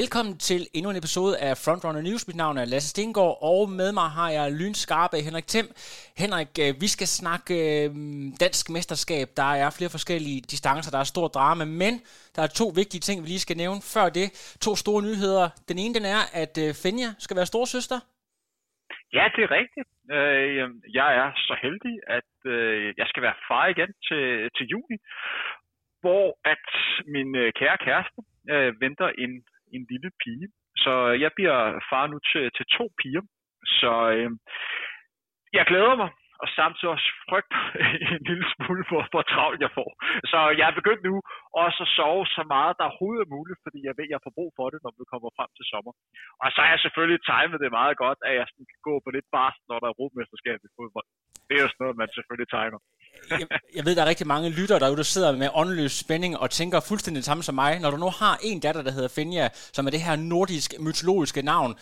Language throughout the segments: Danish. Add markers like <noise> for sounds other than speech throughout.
Velkommen til endnu en episode af Frontrunner News. Mit navn er Lasse Stengård, og med mig har jeg lynskarpe Henrik Thiem. Henrik, øh, vi skal snakke øh, dansk mesterskab. Der er flere forskellige distancer, der er stor drama, men der er to vigtige ting, vi lige skal nævne før det. To store nyheder. Den ene den er, at øh, Fenja skal være storsøster. Ja, det er rigtigt. Jeg er så heldig, at jeg skal være far igen til, til juni, hvor at min kære kæreste venter en en lille pige. Så øh, jeg bliver far nu til, til to piger. Så øh, jeg glæder mig, og samtidig også frygter <laughs> en lille smule for, hvor travlt jeg får. Så jeg er begyndt nu også at sove så meget, der overhovedet er muligt, fordi jeg ved, at jeg får brug for det, når vi kommer frem til sommer. Og så er jeg selvfølgelig timet det meget godt, at jeg sådan kan gå på lidt barst, når der er rummesterskab i fodbold. Det er jo sådan noget, man selvfølgelig timer jeg, jeg ved, der er rigtig mange lyttere derude, der sidder med åndeløs spænding og tænker fuldstændig det samme som mig. Når du nu har en datter, der hedder Fenja, som er det her nordisk mytologiske navn,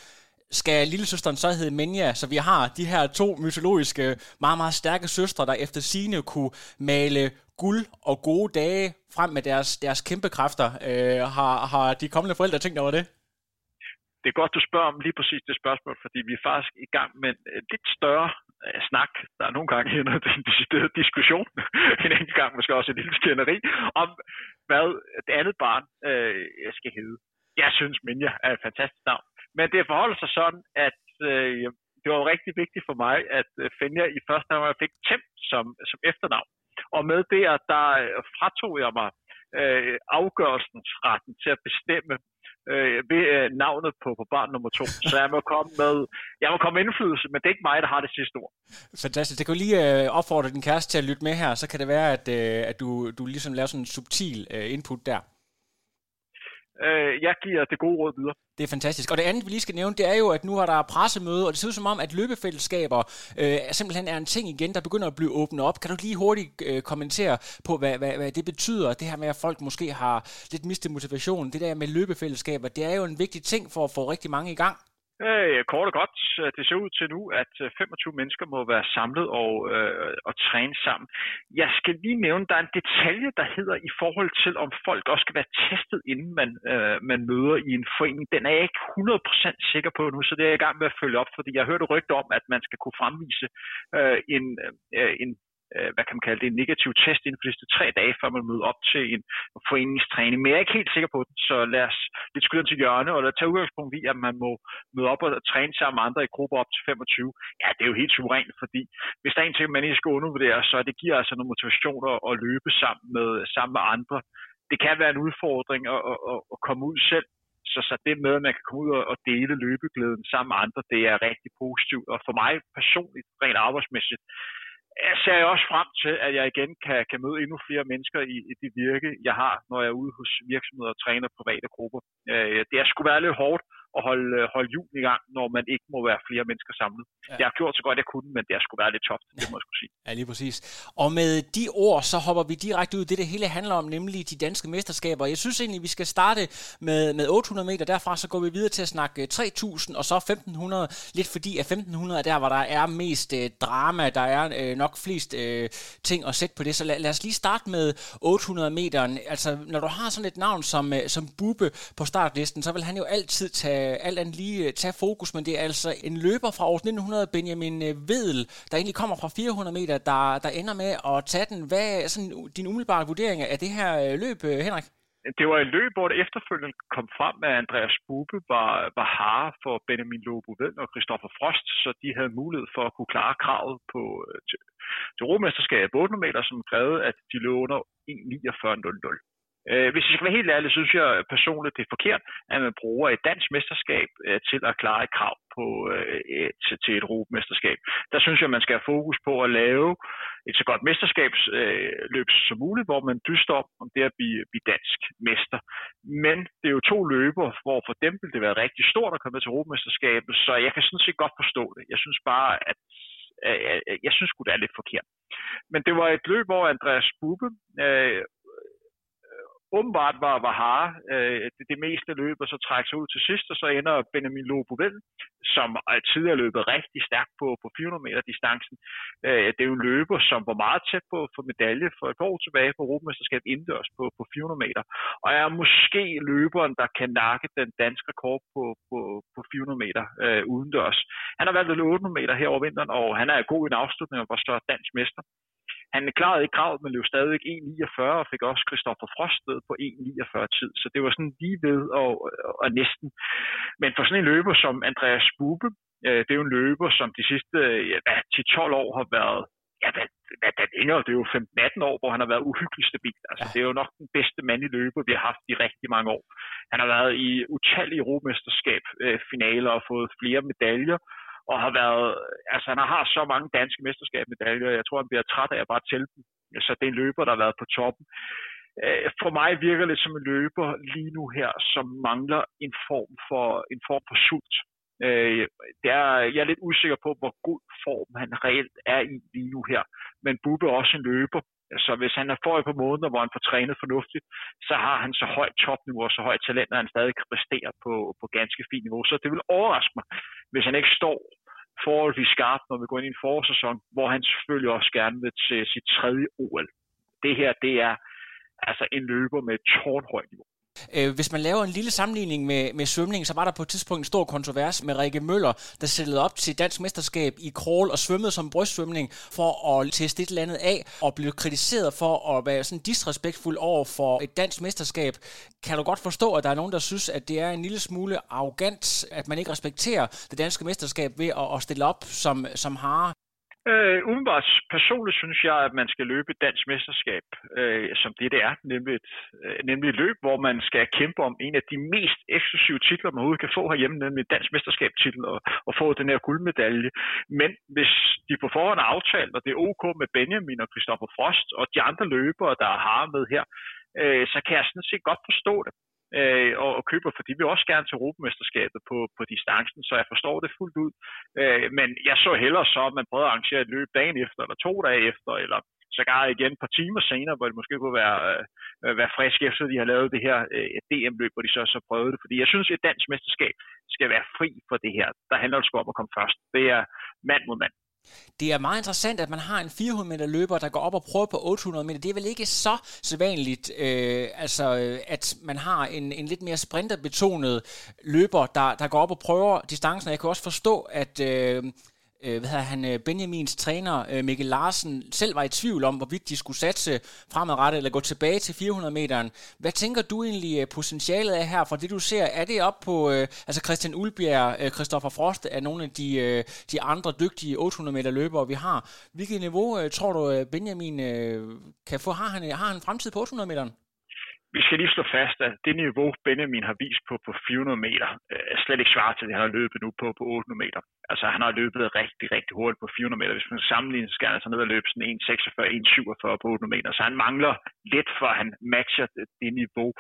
skal lillesøsteren så hedde Menja, så vi har de her to mytologiske, meget, meget stærke søstre, der efter sine kunne male guld og gode dage frem med deres, deres kæmpe kræfter. Øh, har, har de kommende forældre tænkt over det? Det er godt, du spørger om lige præcis det spørgsmål, fordi vi er faktisk i gang med en lidt større øh, snak. Der er nogle gange ender <laughs> til en decideret diskussion, <laughs> en enkelt gang måske også et lille skænderi, om hvad det andet barn øh, skal hedde. Jeg synes, Minja er et fantastisk navn. Men det forholder sig sådan, at øh, det var rigtig vigtigt for mig, at øh, Fenja i første omgang fik Tem som, som efternavn. Og med det, at der øh, fratog jeg mig øh, afgørelsens retten til at bestemme, øh, ved øh, navnet på, på barn nummer to. Så jeg må komme med, jeg må komme med indflydelse, men det er ikke mig, der har det sidste ord. Fantastisk. Det kan lige øh, opfordre din kæreste til at lytte med her, så kan det være, at, øh, at du, du ligesom laver sådan en subtil øh, input der øh, jeg giver det gode råd videre. Det er fantastisk. Og det andet, vi lige skal nævne, det er jo, at nu har der pressemøde, og det ser ud som om, at løbefællesskaber øh, simpelthen er en ting igen, der begynder at blive åbnet op. Kan du lige hurtigt øh, kommentere på, hvad, hvad, hvad det betyder, det her med, at folk måske har lidt mistet motivation, det der med løbefællesskaber, det er jo en vigtig ting for at få rigtig mange i gang. Øh, kort og godt, øh, det ser ud til nu, at øh, 25 mennesker må være samlet og, øh, og træne sammen. Jeg skal lige nævne, der er en detalje, der hedder i forhold til, om folk også skal være testet, inden man, øh, man møder i en forening. Den er jeg ikke 100% sikker på nu, så det er jeg i gang med at følge op, fordi jeg hørte rygter om, at man skal kunne fremvise øh, en, øh, en øh, hvad kan man kalde det, en negativ test inden for de sidste tre dage, før man møder op til en foreningstræning. Men jeg er ikke helt sikker på den, så lad os lidt skyde til hjørne, og lad os tage udgangspunkt i, at man må møde op og træne sammen med andre i grupper op til 25. Ja, det er jo helt suverænt, fordi hvis der er en ting, man ikke skal undervurdere, så det giver altså nogle motivationer at løbe sammen med, sammen med andre. Det kan være en udfordring at, at, at, at komme ud selv, så, så det med, at man kan komme ud og dele løbeglæden sammen med andre, det er rigtig positivt. Og for mig personligt, rent arbejdsmæssigt, jeg ser også frem til, at jeg igen kan, kan møde endnu flere mennesker i, i det virke, jeg har, når jeg er ude hos virksomheder og træner private grupper. Øh, det har sgu være lidt hårdt at holde, øh, holde jul i gang, når man ikke må være flere mennesker samlet. Ja. Jeg har gjort så godt, jeg kunne, men det er sgu være lidt toft, det må jeg skulle sige. Ja, lige præcis. Og med de ord, så hopper vi direkte ud i det, det hele handler om, nemlig de danske mesterskaber. Jeg synes egentlig, vi skal starte med, med 800 meter. Derfra så går vi videre til at snakke 3000 og så 1500. Lidt fordi, at 1500 er der, hvor der er mest øh, drama. Der er øh, nok flest øh, ting at sætte på det. Så lad, lad os lige starte med 800 meteren. Altså, når du har sådan et navn som, øh, som Bube på startlisten, så vil han jo altid tage Øh, alt andet lige øh, tage fokus, men det er altså en løber fra år 1900, Benjamin øh, Vedel, der egentlig kommer fra 400 meter, der, der ender med at tage den. Hvad er sådan din umiddelbare vurdering af det her løb, Henrik? Det var et løb, hvor det efterfølgende kom frem, at Andreas Bube var, var hare for Benjamin Lobo Vedel og Christoffer Frost, så de havde mulighed for at kunne klare kravet på, til, til Romesterskabet 800 meter, som krævede, at de lå under 1.49.00. Øh, hvis jeg skal være helt ærlig, synes jeg personligt, det er forkert, at man bruger et dansk mesterskab øh, til at klare et krav på, øh, til, til et europamesterskab. Der synes jeg, man skal have fokus på at lave et så godt mesterskabsløb øh, som muligt, hvor man dyster om, om det at blive, blive dansk mester. Men det er jo to løber, hvor for dem ville det være rigtig stort at komme til europamesterskabet, så jeg kan sådan set godt forstå det. Jeg synes bare, at jeg synes det er lidt forkert. Men det var et løb, hvor Andreas Bube øh, åbenbart var, var Hare øh, det, det meste løb, og så trækker sig ud til sidst, og så ender Benjamin Lobovel, som tidligere løbet rigtig stærkt på, på 400 meter distancen. Øh, det er jo en løber, som var meget tæt på for medalje for et år tilbage på Europamesterskabet indendørs på, på 400 meter, og er måske løberen, der kan nakke den danske rekord på, på, på 400 meter øh, udendørs. Han har valgt at løbe 800 meter her over vinteren, og han er god i en afslutning og var så dansk mester. Han klarede ikke kravet, men løb stadigvæk 1.49 og fik også Christoffer Frost ved på 1.49 tid. Så det var sådan lige ved og, og næsten. Men for sådan en løber som Andreas Bube, øh, det er jo en løber, som de sidste ja, 10-12 år har været ja, hvad, hvad hvad længere, det er jo 15-18 år, hvor han har været uhyggeligt stabil. Altså, ja. Det er jo nok den bedste mand i løber, vi har haft i rigtig mange år. Han har været i utallige europamesterskab øh, finaler og fået flere medaljer, og har været, altså han har så mange danske mesterskabsmedaljer, jeg tror, han bliver træt af at bare tælle dem. Så det er en løber, der har været på toppen. Øh, for mig virker det som en løber lige nu her, som mangler en form for, en form for sult. Øh, det er, jeg er lidt usikker på, hvor god form han reelt er i lige nu her. Men Bubbe er også en løber, så hvis han er for et par måneder, hvor han får trænet fornuftigt, så har han så højt topniveau og så højt talent, at han stadig kan præstere på, på ganske fint niveau. Så det vil overraske mig, hvis han ikke står forholdsvis skarpt, når vi går ind i en forårssæson, hvor han selvfølgelig også gerne vil til sit tredje OL. Det her, det er altså en løber med et tårnhøjt niveau. Øh, hvis man laver en lille sammenligning med, med svømning, så var der på et tidspunkt en stor kontrovers med Rikke Møller, der stillede op til dansk mesterskab i crawl og svømmede som brystsvømning for at teste et eller andet af, og blev kritiseret for at være sådan disrespektfuld over for et dansk mesterskab. Kan du godt forstå, at der er nogen, der synes, at det er en lille smule arrogant, at man ikke respekterer det danske mesterskab ved at, at stille op som, som hare? Øh, umiddelbart personligt synes jeg, at man skal løbe et dansk mesterskab, øh, som det det er, nemlig et, øh, nemlig et løb, hvor man skal kæmpe om en af de mest eksklusive titler, man overhovedet kan få herhjemme, nemlig et dansk mesterskabstitel og, og få den her guldmedalje. Men hvis de på forhånd er aftalt, og det er ok med Benjamin og Christopher Frost og de andre løbere, der har med her, øh, så kan jeg sådan set godt forstå det øh, og, og køber, for de vil også gerne til Europamesterskabet på, på distancen, så jeg forstår det fuldt ud. Øh, men jeg så hellere så, at man prøvede at arrangere et løb dagen efter, eller to dage efter, eller sågar igen et par timer senere, hvor det måske kunne være, øh, være frisk efter, de har lavet det her øh, DM-løb, hvor de så så prøvede det. Fordi jeg synes, at et dansk mesterskab skal være fri for det her. Der handler det sgu om at komme først. Det er mand mod mand. Det er meget interessant, at man har en 400 meter løber, der går op og prøver på 800 meter. Det er vel ikke så sædvanligt, øh, altså, øh, at man har en, en lidt mere sprinterbetonet løber, der, der går op og prøver distancen. Jeg kan også forstå, at... Øh, øh, hvad hedder han, øh, Benjamins træner øh, Mikkel Larsen selv var i tvivl om, hvorvidt de skulle satse fremadrettet eller gå tilbage til 400 meteren. Hvad tænker du egentlig øh, potentialet er her fra det, du ser? Er det op på, øh, altså Christian Ulbjerg, øh, Christoffer Frost er nogle af de, øh, de andre dygtige 800 meter løbere, vi har. Hvilket niveau øh, tror du, øh, Benjamin øh, kan få? Har han, har han fremtid på 800 meteren? Vi skal lige slå fast, at det niveau, Benjamin har vist på, på 400 meter, øh, er slet ikke svar til det, han har løbet nu på, på 800 meter. Altså, han har løbet rigtig, rigtig hurtigt på 400 meter. Hvis man sammenligner, skal han altså ned og løbe sådan 1,46, 1,47 på 800 meter. Så han mangler lidt, for han matcher det, det niveau.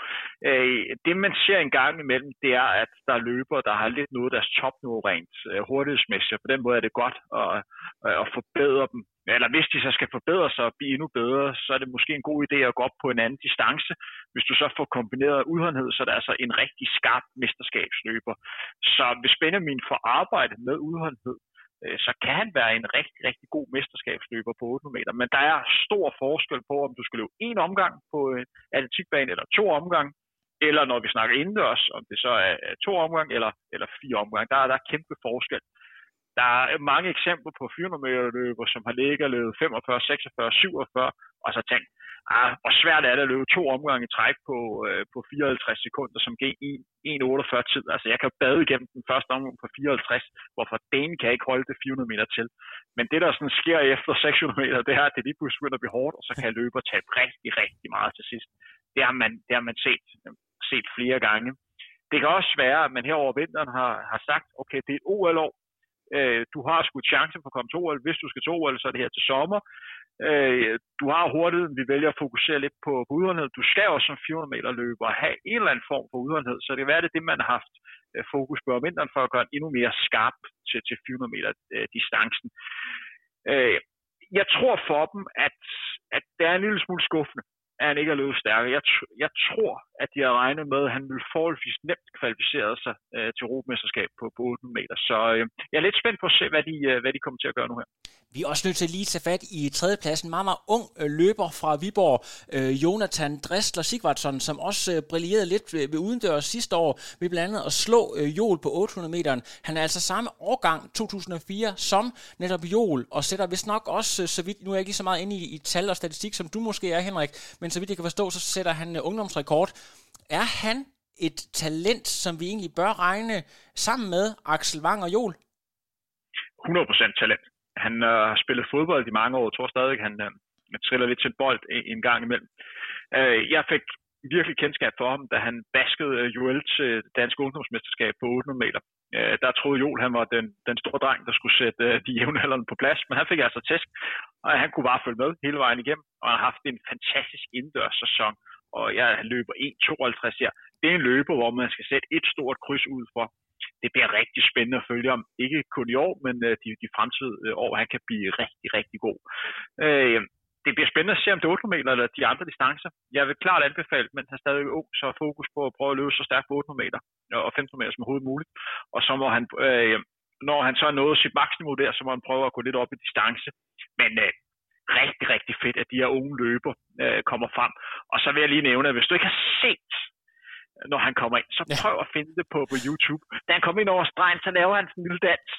Øh, det, man ser en gang imellem, det er, at der er løbere, der har lidt noget af deres topniveau rent øh, hurtighedsmæssigt. På den måde er det godt at, øh, at forbedre dem eller hvis de så skal forbedre sig og blive endnu bedre, så er det måske en god idé at gå op på en anden distance. Hvis du så får kombineret udholdenhed, så er det altså en rigtig skarp mesterskabsløber. Så hvis Benjamin får arbejde med udholdenhed, øh, så kan han være en rigtig, rigtig god mesterskabsløber på 800 meter. Men der er stor forskel på, om du skal løbe en omgang på en atletikbane, eller to omgange, eller når vi snakker indendørs, om det så er to omgang eller, eller fire omgang. Der er der kæmpe forskel. Der er mange eksempler på 400 meter løber, som har ligget og løbet 45, 46, 47, og så tænkt, ah, hvor svært er det at løbe to omgange i træk på, øh, på 54 sekunder, som gav 1,48 tid. Altså, jeg kan bade igennem den første omgang på 54, hvorfor den kan jeg ikke holde det 400 meter til. Men det, der sådan sker efter <laughs> 600 meter, det er, at det lige pludselig begynder at blive hårdt, og så kan løber tabe rigtig, rigtig meget til sidst. Det har man, det har man set, set flere gange. Det kan også være, at man her over vinteren har, har sagt, okay, det er et OL-år, Øh, du har sgu chancen for at komme til OL. Hvis du skal til OL, så er det her til sommer. Øh, du har hurtigheden. Vi vælger at fokusere lidt på, på udholdenhed. Du skal også som 400 meter løber have en eller anden form for udholdenhed. Så det kan være, det er det, man har haft øh, fokus på om vinteren for at gøre endnu mere skarp til, til 400 meter øh, distancen. Øh, jeg tror for dem, at, at det er en lille smule skuffende, at han ikke er løbet stærkere. Jeg, jeg tror, at de har regnet med, at han vil forholdsvis nemt kvalificere sig øh, til Europamesterskab på, på 8 meter. Så øh, jeg er lidt spændt på at se, hvad de, øh, hvad de kommer til at gøre nu her. Vi er også nødt til at lige tage fat i tredjepladsen. Meget, meget ung øh, løber fra Viborg, øh, Jonathan Dressler Sigvardsson, som også øh, brillerede lidt ved, ved udendørs sidste år ved blandt andet at slå øh, Jol på 800 meteren. Han er altså samme årgang 2004 som netop Jol, og sætter vist nok også, øh, så vidt, nu er jeg ikke lige så meget inde i, i tal og statistik, som du måske er, Henrik, men så vidt jeg kan forstå, så sætter han øh, ungdomsrekord. Er han et talent, som vi egentlig bør regne sammen med Axel Wang og Jol? 100% talent. Han øh, har spillet fodbold i mange år. Jeg tror stadig, han øh, triller lidt til en bold en, en gang imellem. Øh, jeg fik virkelig kendskab for ham, da han baskede øh, Joel til dansk ungdomsmesterskab på 800 meter. Øh, der troede Joel, han var den, den store dreng, der skulle sætte øh, de jævnaldrende på plads, men han fik altså tæsk, og han kunne bare følge med hele vejen igennem, og han har haft en fantastisk indendørs sæson, og jeg løber 1.52 her. Det er en løber, hvor man skal sætte et stort kryds ud for. Det bliver rigtig spændende at følge om, ikke kun i år, men øh, de, de fremtidige øh, år, han kan blive rigtig, rigtig god Øh, det bliver spændende at se, om det er 800 meter eller de andre distancer. Jeg vil klart anbefale, men han er stadig ung, så fokus på at prøve at løbe så stærkt på 800 meter og 15 meter som overhovedet muligt. Og så må han, øh, når han så er nået sit maksimum der, så må han prøve at gå lidt op i distance. Men øh, rigtig, rigtig fedt, at de her unge løber øh, kommer frem. Og så vil jeg lige nævne, at hvis du ikke har set når han kommer ind, så prøv at finde det på, på YouTube. Da han kommer ind over stregen, så laver han sådan en lille dans.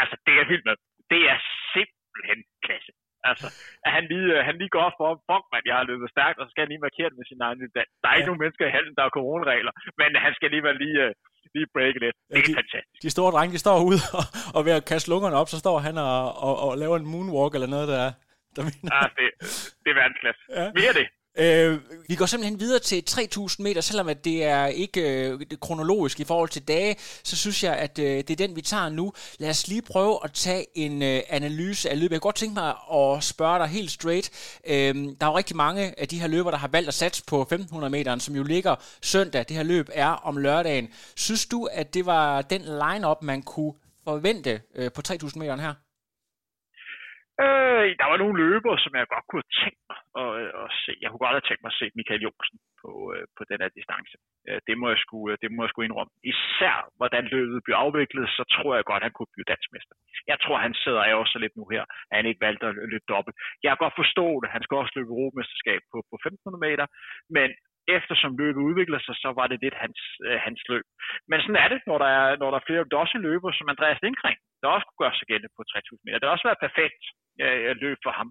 Altså, det er vildt med. Det er simpelthen klasse. Altså, at han lige, øh, han lige går for, fuck man, jeg har løbet stærkt, og så skal han lige markere det med sin egen dag. Der er ikke ja. nogen mennesker i halen, der er coronaregler, men han skal alligevel lige, uh, lige break lidt. Det er de, fantastisk. De store drenge, de står ude <laughs> og, og ved at kaste lungerne op, så står han og, og, og laver en moonwalk eller noget, der, der mener. Ja, det, det er verdensklasse. Ja. Mere det. Øh, vi går simpelthen videre til 3000 meter, selvom at det er ikke øh, det kronologisk i forhold til dage, så synes jeg, at øh, det er den, vi tager nu. Lad os lige prøve at tage en øh, analyse af løbet. Jeg kunne godt tænke mig at spørge dig helt straight. Øh, der er jo rigtig mange af de her løber, der har valgt at satse på 1500 meter, som jo ligger søndag. Det her løb er om lørdagen. Synes du, at det var den line-up, man kunne forvente øh, på 3000 meter her? Øh, der var nogle løbere, som jeg godt kunne have tænkt mig at, øh, at se. Jeg kunne godt have tænkt mig at se Michael Jonsen på, øh, på den her distance. Øh, det, må jeg sgu, øh, det må jeg sgu indrømme. Især hvordan løbet bliver afviklet, så tror jeg godt, at han kunne blive dansmester. Jeg tror, han sidder af også lidt nu her, at han ikke valgte at løbe dobbelt. Jeg kan godt forstå det. Han skal også løbe Europamesterskab på, på 1500 meter, men eftersom løbet udvikler sig, så var det lidt hans, øh, hans løb. Men sådan er det, når der er, når der er flere, der løber, som Andreas Lindgren, der også kunne gøre sig gældende på 3000 meter. Det har også været perfekt Øh, øh, løb for ham.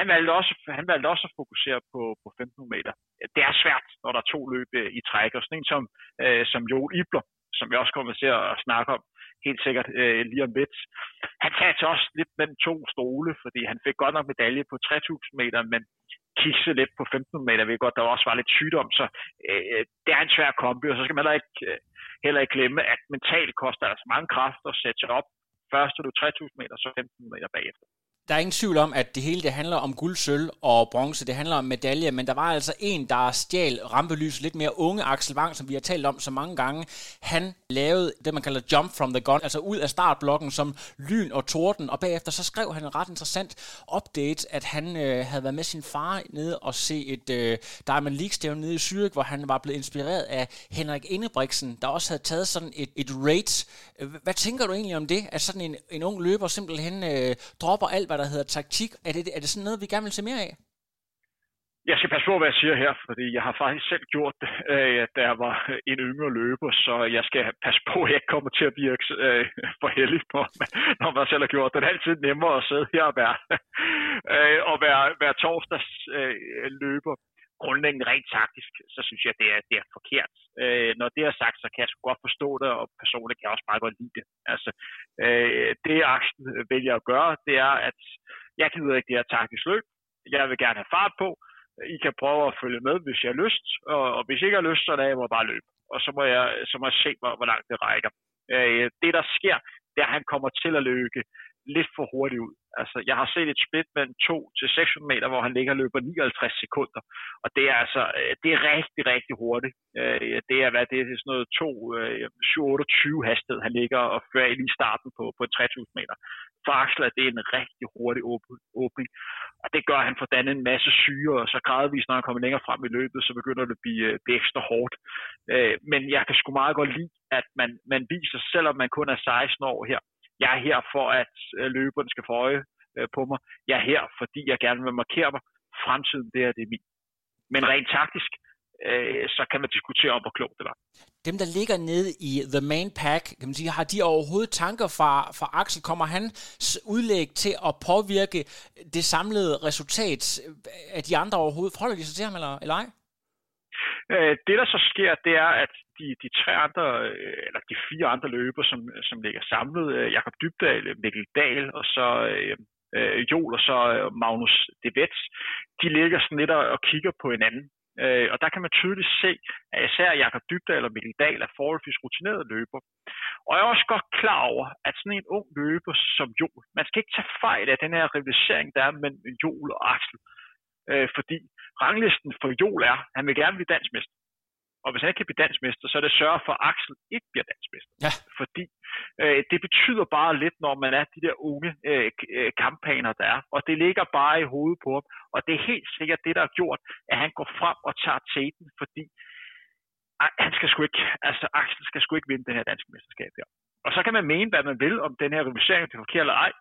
Han valgte, også, han valgte også at fokusere på, på 1500 meter. Det er svært, når der er to løb øh, i træk, og sådan en som, øh, som Joel Ibler, som vi også kommer til at snakke om, helt sikkert øh, lige om lidt. Han satte også lidt mellem to stole, fordi han fik godt nok medalje på 3000 meter, men kisse lidt på 15 meter, ved godt, der også var lidt sygdom, så øh, det er en svær kombi, og så skal man heller ikke, øh, heller ikke glemme, at mentalt koster altså mange kræfter at sætte sig op. Først er du 3000 meter, så 15 meter bagefter der er ingen tvivl om, at det hele det handler om guld, sølv og bronze. Det handler om medaljer, men der var altså en, der stjal rampelyset lidt mere unge Axel Wang, som vi har talt om så mange gange. Han lavede det, man kalder jump from the gun, altså ud af startblokken som lyn og torden, og bagefter så skrev han en ret interessant update, at han øh, havde været med sin far nede og se et øh, Diamond League-stævne nede i Zürich, hvor han var blevet inspireret af Henrik Ingebrigtsen, der også havde taget sådan et, et raid. Øh, hvad tænker du egentlig om det, at sådan en, en ung løber simpelthen øh, dropper alt, hvad der hedder taktik. Er det, er det sådan noget, vi gerne vil se mere af? Jeg skal passe på, hvad jeg siger her, fordi jeg har faktisk selv gjort det, øh, da jeg var en yngre løber, så jeg skal passe på, at jeg ikke kommer til at blive øh, for heldig på, når man selv har gjort det. Det er altid nemmere at sidde her og være, <laughs> øh, og være, være torsdags øh, løber. Grundlæggende rent taktisk, så synes jeg, det er, det er forkert. Øh, når det er sagt, så kan jeg godt forstå det, og personligt kan jeg også meget godt lide det. Altså, øh, det Aksen vælger at gøre, det er, at jeg gider ikke det her taktisk løb. Jeg vil gerne have fart på. I kan prøve at følge med, hvis jeg har lyst, og, og hvis jeg ikke har lyst, så lader jeg mig bare løbe. Og så må jeg, så må jeg se, hvor, hvor langt det rækker. Øh, det, der sker, det er, at han kommer til at løbe lidt for hurtigt ud. Altså, jeg har set et split mellem 2 til 600 meter, hvor han ligger og løber 59 sekunder. Og det er altså, øh, det er rigtig, rigtig hurtigt. Øh, det er, hvad det er, sådan noget 2, 28 øh, hastighed, han ligger og fører lige i starten på, på 3000 meter. For det er det en rigtig hurtig åbning. Og det gør, at han får dannet en masse syre, og så gradvist, når han kommer længere frem i løbet, så begynder det at blive, blive ekstra hårdt. Men jeg kan sgu meget godt lide, at man, man viser, selvom man kun er 16 år her, jeg er her for, at øh, løberne skal få øje øh, på mig. Jeg er her, fordi jeg gerne vil markere mig. Fremtiden, det er det er min. Men rent taktisk, øh, så kan man diskutere om, hvor klogt det var. Dem, der ligger nede i The Main Pack, kan man sige, har de overhovedet tanker fra, fra Axel? Kommer han udlæg til at påvirke det samlede resultat af de andre overhovedet? Forholder de sig til ham, eller, eller ej? Det, der så sker, det er, at de, de tre andre, øh, eller de fire andre løber, som, som ligger samlet, øh, Jakob Dybdal, øh, Mikkel Dahl og så øh, Jol og så Magnus Devets, de ligger sådan lidt og kigger på hinanden. Øh, og der kan man tydeligt se, at især Jakob Dybdal og Mikkel Dahl er forholdsvis rutinerede løber. Og jeg er også godt klar over, at sådan en ung løber som Jol, man skal ikke tage fejl af den her rivalisering, der er mellem Jol og Axel. Øh, fordi ranglisten for Jol er, at han vil gerne blive dansmester. Og hvis han ikke kan blive dansmester, så er det sørge for, at Axel ikke bliver dansmester. Ja. Fordi øh, det betyder bare lidt, når man er de der unge øh, øh, kampaner, der er. Og det ligger bare i hovedet på ham. Og det er helt sikkert det, der har gjort, at han går frem og tager teten, fordi han skal sgu ikke, altså Axel skal sgu ikke vinde det her danske mesterskab her. Og så kan man mene, hvad man vil om den her rivalisering er forkert eller ej,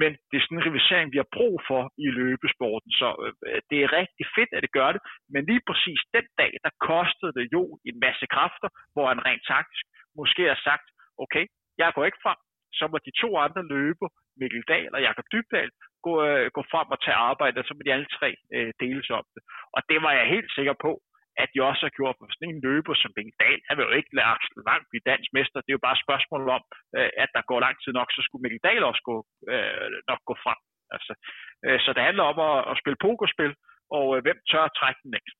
men det er sådan en rivalisering, vi har brug for i løbesporten. Så øh, det er rigtig fedt, at det gør det, men lige præcis den dag, der kostede det jo en masse kræfter, hvor han rent taktisk måske har sagt, okay, jeg går ikke frem, så må de to andre løbe, Mikkel Dahl og Jakob Dybdal, gå, øh, gå frem og tage arbejde, og så må de alle tre øh, deles om det. Og det var jeg helt sikker på, at de også har gjort på sådan en løber som Bengt Dahl. Han vil jo ikke lade Axel Lang blive dansk mester. Det er jo bare et spørgsmål om, øh, at der går lang tid nok, så skulle Mikkel Dahl også gå, øh, nok gå frem. Altså, øh, så det handler om at, at spille pokerspil, og hvem tør at trække den længst.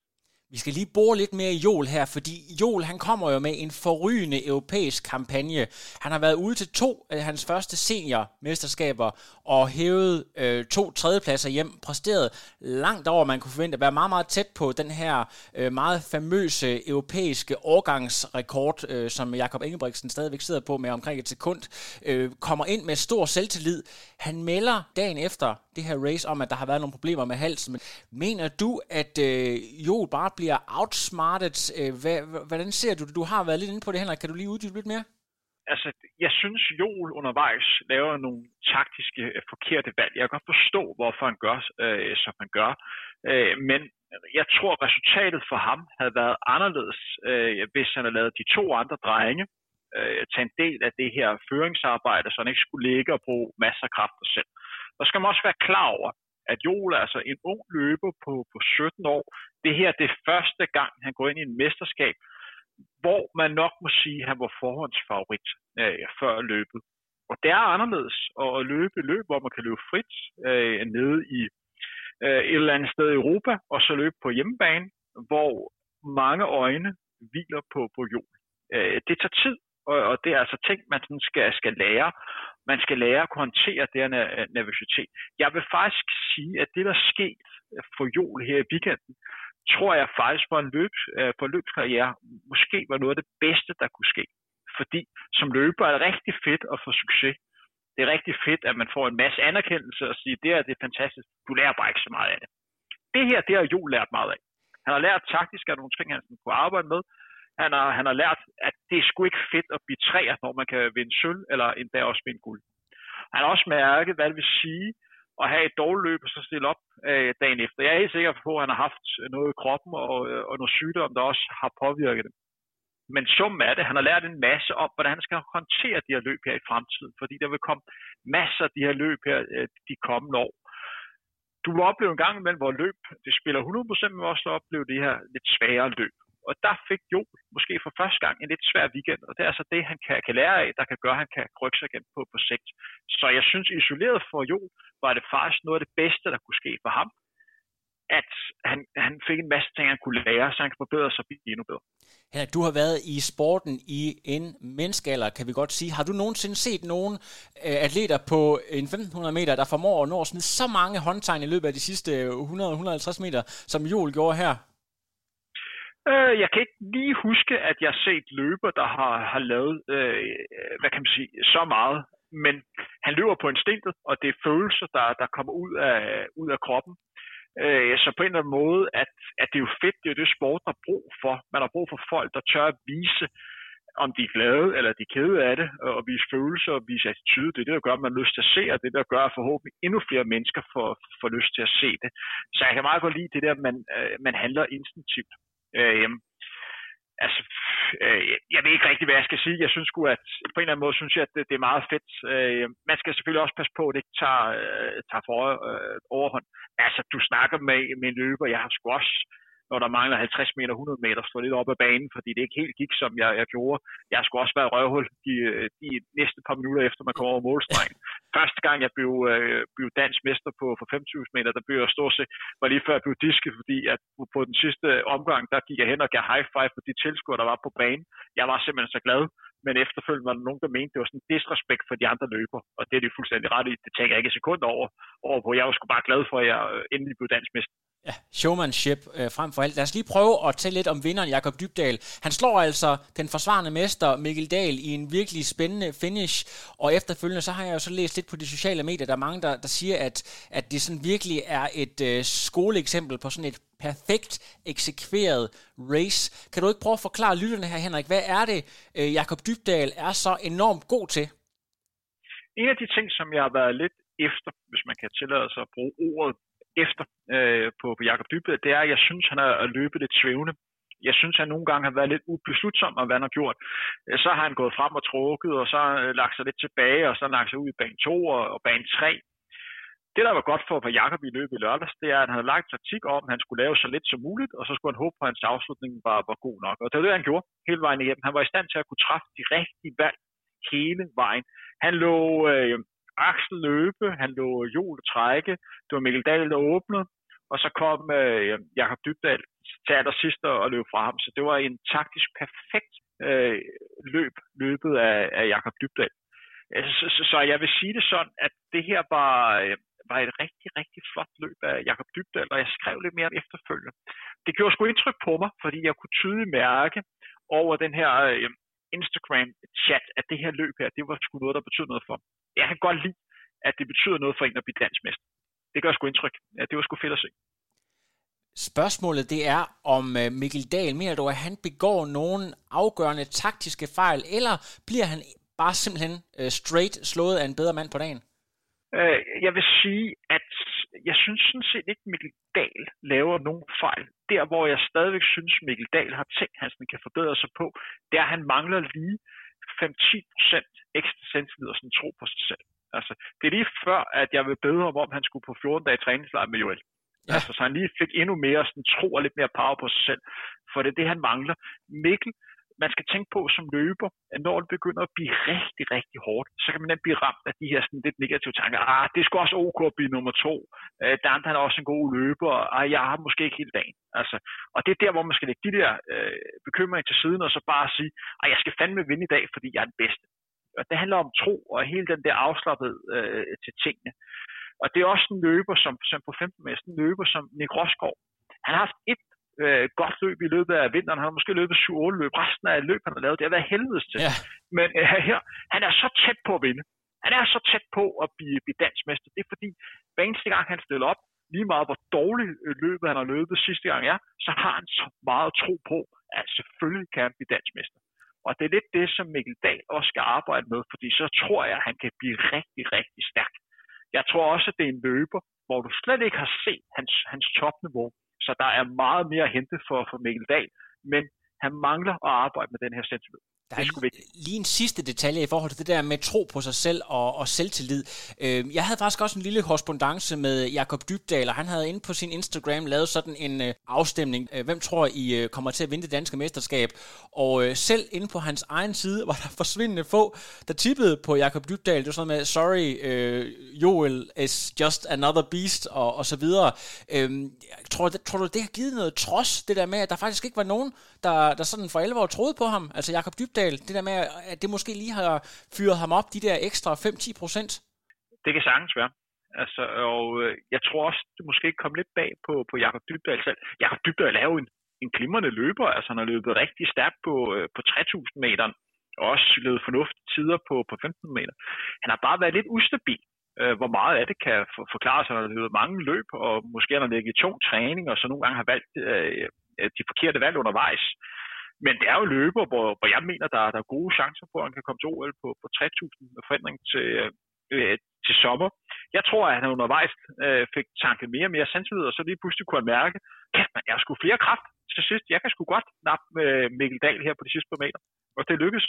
Vi skal lige bore lidt mere i Jol her, fordi Jol han kommer jo med en forrygende europæisk kampagne. Han har været ude til to af hans første seniormesterskaber og hævet øh, to tredjepladser hjem, præsteret langt over, man kunne forvente at være meget, meget tæt på den her øh, meget famøse europæiske årgangsrekord, øh, som Jakob Ingebrigtsen stadigvæk sidder på med omkring et sekund, øh, kommer ind med stor selvtillid. Han melder dagen efter det her race om, at der har været nogle problemer med halsen. Mener du, at øh, Joel bare bliver outsmartet. Øh, hvad, hvordan ser du det? Du har været lidt inde på det, Henrik. Kan du lige uddybe lidt mere? Altså, jeg synes, Joel undervejs laver nogle taktiske øh, forkerte valg. Jeg kan godt forstå, hvorfor han gør, øh, som han gør. Øh, men jeg tror, resultatet for ham havde været anderledes, øh, hvis han havde lavet de to andre drenge øh, tage en del af det her føringsarbejde, så han ikke skulle ligge og bruge masser af kræfter selv. Der skal man også være klar over, at Joel er altså en ung løber på, på 17 år. Det her det er første gang, han går ind i en mesterskab, hvor man nok må sige, at han var forhåndsfavorit øh, før løbet. Og det er anderledes at løbe løb, hvor man kan løbe frit øh, nede i øh, et eller andet sted i Europa, og så løbe på hjemmebane, hvor mange øjne hviler på, på jorden. Øh, det tager tid, og, og det er altså ting, man sådan skal, skal lære. Man skal lære at håndtere det her øh, nervøsitet. Jeg vil faktisk sige, at det, der skete øh, for Jol her i weekenden, tror jeg faktisk for en løb, øh, for en løbskarriere måske var noget af det bedste, der kunne ske. Fordi som løber er det rigtig fedt at få succes. Det er rigtig fedt, at man får en masse anerkendelse og siger, det er det er fantastisk. Du lærer bare ikke så meget af det. Det her, det har Jol lært meget af. Han har lært taktisk af nogle ting, han kunne arbejde med. Han har, han har lært, at det er sgu ikke fedt at blive træer, når man kan vinde sølv, eller endda også vinde guld. Han har også mærket, hvad det vil sige at have et dårligt løb og så stille op øh, dagen efter. Jeg er helt sikker på, at han har haft noget i kroppen og, øh, og noget sygdom, der også har påvirket det. Men summen er det, han har lært en masse om, hvordan han skal håndtere de her løb her i fremtiden, fordi der vil komme masser af de her løb her øh, de kommende år. Du vil opleve en gang imellem, hvor løb, det spiller 100%, men også opleve de her lidt svære løb. Og der fik Jo måske for første gang en lidt svær weekend, og det er altså det, han kan, kan lære af, der kan gøre, at han kan rykke sig igen på, på sigt. Så jeg synes isoleret for Jo, var det faktisk noget af det bedste, der kunne ske for ham, at han, han fik en masse ting, han kunne lære, så han kan forbedre sig og blive endnu bedre. Henrik, du har været i sporten i en menneskealder, kan vi godt sige. Har du nogensinde set nogen øh, atleter på en 1500 meter, der formår at nå at smide så mange håndtegn i løbet af de sidste 100-150 meter, som Joel gjorde her? Øh, jeg kan ikke lige huske, at jeg har set løber, der har, har lavet, øh, hvad kan man sige, så meget. Men han løber på instinktet, og det er følelser, der, der kommer ud af, ud af kroppen. Øh, så på en eller anden måde, at, at det er jo fedt, det er jo det sport, der er brug for. Man har brug for folk, der tør at vise, om de er glade eller de er kede af det, og vise følelser og vise attitude. Det er det, der gør, at man har lyst til at se, og det der gør, at forhåbentlig endnu flere mennesker får, får lyst til at se det. Så jeg kan meget godt lide det der, at man, øh, man handler instinktivt. Øh, altså, øh, jeg ved ikke rigtig, hvad jeg skal sige. Jeg synes sgu, at på en eller anden måde synes jeg, at det, det er meget fedt. Øh, man skal selvfølgelig også passe på, at det ikke tager, øh, tager for, øh, overhånd. Altså, du snakker med, med en løber. Jeg har sgu også når der mangler 50 meter, 100 meter, stå lidt op ad banen, fordi det ikke helt gik, som jeg, jeg gjorde. Jeg skulle også være røvhul de, de næste par minutter efter, man kom over målstregen. Første gang, jeg blev, øh, blev dansk mester på for 25 meter, der blev jeg stort set, var lige før jeg blev disket, fordi at på den sidste omgang, der gik jeg hen og gav high five for de tilskuere, der var på banen. Jeg var simpelthen så glad, men efterfølgende var der nogen, der mente, det var sådan en disrespekt for de andre løber, og det er de fuldstændig ret i. Det tænker jeg ikke et sekund over, over på. Jeg var sgu bare glad for, at jeg endelig blev dansk mester. Ja, showmanship øh, frem for alt. Lad os lige prøve at tale lidt om vinderen, Jakob Dybdal. Han slår altså den forsvarende mester Mikkel Dahl i en virkelig spændende finish, og efterfølgende så har jeg jo så læst lidt på de sociale medier, der er mange, der, der siger, at, at det sådan virkelig er et øh, skoleeksempel på sådan et perfekt eksekveret race. Kan du ikke prøve at forklare lytterne her, Henrik, hvad er det, øh, Jakob Dybdal er så enormt god til? En af de ting, som jeg har været lidt efter, hvis man kan tillade sig at bruge ordet efter øh, på, på Jakob Dybved, det er, at jeg synes, han har løbet lidt svævende. Jeg synes, han nogle gange har været lidt ubeslutsom om, hvad han har gjort. Øh, så har han gået frem og trukket, og så øh, lagt sig lidt tilbage, og så lagt sig ud i bane 2 og, og bane 3. Det, der var godt for, for Jakob i løbet i lørdags, det er, at han havde lagt taktik om, at han skulle lave så lidt som muligt, og så skulle han håbe på, at hans afslutning var, var god nok. Og det var det, han gjorde hele vejen igennem. Han var i stand til at kunne træffe de rigtige valg hele vejen. Han lå øh, Axel løbe, han lå Jol trække, det var Mikkel Dahl, der åbnede, og så kom øh, Jakob Dybdal til allersidst og løb fra ham. Så det var en taktisk perfekt øh, løb, løbet af, af Jakob Dybdal. Altså, så, så, så jeg vil sige det sådan, at det her var, øh, var et rigtig, rigtig flot løb af Jakob Dybdal, og jeg skrev lidt mere efterfølgende. Det gjorde sgu indtryk på mig, fordi jeg kunne tydeligt mærke over den her øh, Instagram-chat, at det her løb her, det var sgu noget, der betød noget for mig. Jeg kan godt lide, at det betyder noget for en at blive dansmester. Det gør sgu indtryk. Ja, det var sgu fedt at se. Spørgsmålet det er, om øh, Mikkel Dahl mener du, at han begår nogle afgørende taktiske fejl, eller bliver han bare simpelthen uh, straight slået af en bedre mand på dagen? Uh, jeg vil sige, at jeg synes sådan set ikke, Mikkel Dahl laver nogen fejl. Der, hvor jeg stadigvæk synes, Mikkel Dahl har tænkt, han kan forbedre sig på, det er, at han mangler lige 5-10% ekstra selvtillid og sådan tro på sig selv. Altså, det er lige før, at jeg vil bedre om, om han skulle på 14 dage træningslejr med Joel. Ja. Altså, så han lige fik endnu mere sådan, tro og lidt mere power på sig selv. For det er det, han mangler. Mikkel, man skal tænke på som løber, at når det begynder at blive rigtig, rigtig hårdt, så kan man nemt blive ramt af de her sådan lidt negative tanker. Ah, det skal også ok at blive nummer to. Øh, Dan han er også en god løber. og Ah, jeg har måske ikke hele dagen. Altså, og det er der, hvor man skal lægge de der øh, bekymringer til siden, og så bare sige, at ah, jeg skal fandme vinde i dag, fordi jeg er den bedste. Og det handler om tro, og hele den der afslappet øh, til tingene. Og det er også en løber, som, som på 15 meter, en løber som Nick Rosgaard. Han har haft et øh, godt løb i løbet af vinteren. Han har måske løbet 7-8 løb. Resten af løbet, han har lavet, det har været helvedes til. Ja. Men øh, her, han er så tæt på at vinde. Han er så tæt på at blive, blive dansmester. Det er fordi, hver eneste gang han stiller op, lige meget hvor dårligt øh, løbet han har løbet sidste gang er, så har han så meget tro på, at selvfølgelig kan han blive dansmester. Og det er lidt det, som Mikkel Dahl også skal arbejde med, fordi så tror jeg, at han kan blive rigtig, rigtig stærk. Jeg tror også, at det er en løber, hvor du slet ikke har set hans, hans topniveau. Så der er meget mere at hente for, for Mikkel Dahl, men han mangler at arbejde med den her selvtillid. Der er lige, lige en sidste detalje i forhold til det der med tro på sig selv og, og selvtillid. Øh, jeg havde faktisk også en lille korrespondence med Jakob Dybdal, og han havde inde på sin Instagram lavet sådan en øh, afstemning. Øh, hvem tror I øh, kommer til at vinde det danske mesterskab? Og øh, selv inde på hans egen side var der <laughs> forsvindende få, der tippede på Jakob Dybdal. Det var sådan med, sorry, øh, Joel is just another beast, og, og så videre. Øh, tror, tror du, det har givet noget trods, det der med, at der faktisk ikke var nogen, der, der sådan for alvor troede på ham? Altså Jakob Dybdal det der med, at det måske lige har fyret ham op, de der ekstra 5-10 procent? Det kan sagtens være. Altså, og øh, jeg tror også, det måske kom lidt bag på, på Jakob Dybdal selv. Jakob Dybdal er jo en, en glimrende løber, altså han har løbet rigtig stærkt på, øh, på 3000 meter, og også løbet fornuftige tider på, på 15 meter. Han har bare været lidt ustabil, øh, hvor meget af det kan for, forklare sig, når han har løbet mange løb, og måske har han ligget i tung træning, og så nogle gange har valgt øh, Øh, de forkerte valg undervejs. Men det er jo løber, hvor, hvor jeg mener, der, der er gode chancer på, at han kan komme til OL på, på 3.000 med forandring til, øh, øh, til sommer. Jeg tror, at han undervejs øh, fik tanket mere og mere sandsynlighed, og så lige pludselig kunne han mærke, at jeg er sgu flere kraft til sidst. Jeg kan sgu godt nappe med Mikkel Dahl her på de sidste par meter. Og det lykkes.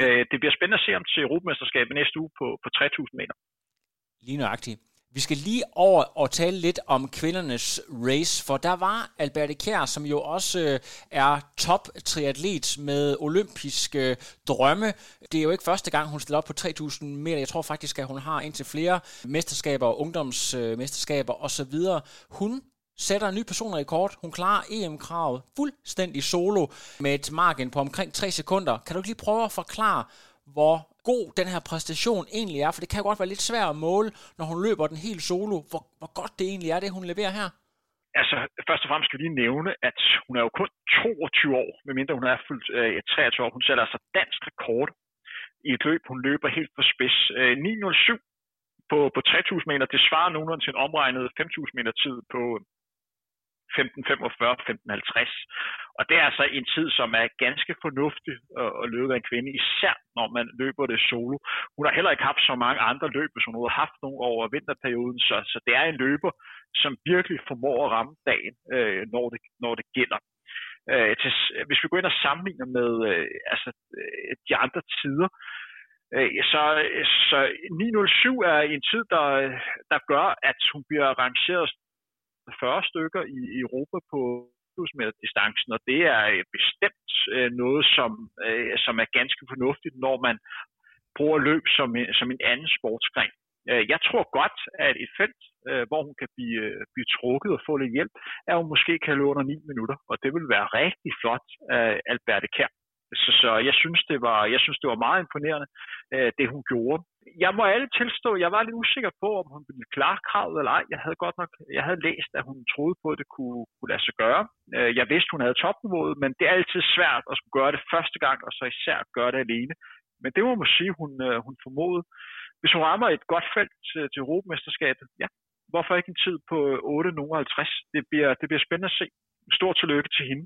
Øh, det bliver spændende at se ham til Europamesterskabet næste uge på, på 3.000 meter. Lige nøjagtigt. Vi skal lige over og tale lidt om kvindernes race, for der var Alberte Kjær, som jo også øh, er top triatlet med olympiske øh, drømme. Det er jo ikke første gang, hun stiller op på 3000 meter. Jeg tror faktisk, at hun har indtil flere mesterskaber, ungdomsmesterskaber osv. Hun sætter en ny personrekord. Hun klarer EM-kravet fuldstændig solo med et margin på omkring 3 sekunder. Kan du lige prøve at forklare, hvor god den her præstation egentlig er, for det kan jo godt være lidt svært at måle, når hun løber den helt solo, hvor, hvor godt det egentlig er, det hun leverer her. Altså, først og fremmest skal vi lige nævne, at hun er jo kun 22 år, medmindre hun er fyldt øh, 23 år. Hun sætter altså dansk rekord i et løb. Hun løber helt på spids. Øh, 9.07 på, på 3.000 meter, det svarer nogenlunde til en omregnet 5.000 meter tid på 15.45, 15.50. Og det er altså en tid, som er ganske fornuftig at løbe af en kvinde, især når man løber det solo. Hun har heller ikke haft så mange andre løb, som hun har haft nogle over vinterperioden, så, så det er en løber, som virkelig formår at ramme dagen, øh, når, det, når det gælder. Øh, til, hvis vi går ind og sammenligner med øh, altså, øh, de andre tider, øh, så, så 907 er en tid, der, der gør, at hun bliver rangeret 40 stykker i Europa på distancen, og det er øh, bestemt øh, noget, som, øh, som er ganske fornuftigt, når man bruger løb som, som en anden sportsgren. Øh, jeg tror godt, at et felt, øh, hvor hun kan blive, blive trukket og få lidt hjælp, er, at hun måske kan løbe under 9 minutter, og det vil være rigtig flot af Alberte Kær. Så, så jeg, synes, det var, jeg synes, det var meget imponerende, det hun gjorde jeg må alle tilstå, jeg var lidt usikker på, om hun ville klare kravet eller ej. Jeg havde godt nok, jeg havde læst, at hun troede på, at det kunne, kunne lade sig gøre. Øh, jeg vidste, hun havde topniveauet, men det er altid svært at skulle gøre det første gang, og så især gøre det alene. Men det må man sige, hun, øh, hun formodede. Hvis hun rammer et godt felt til, til Europamesterskabet, ja, hvorfor ikke en tid på 8.50? Det bliver, det bliver spændende at se. Stort tillykke til hende.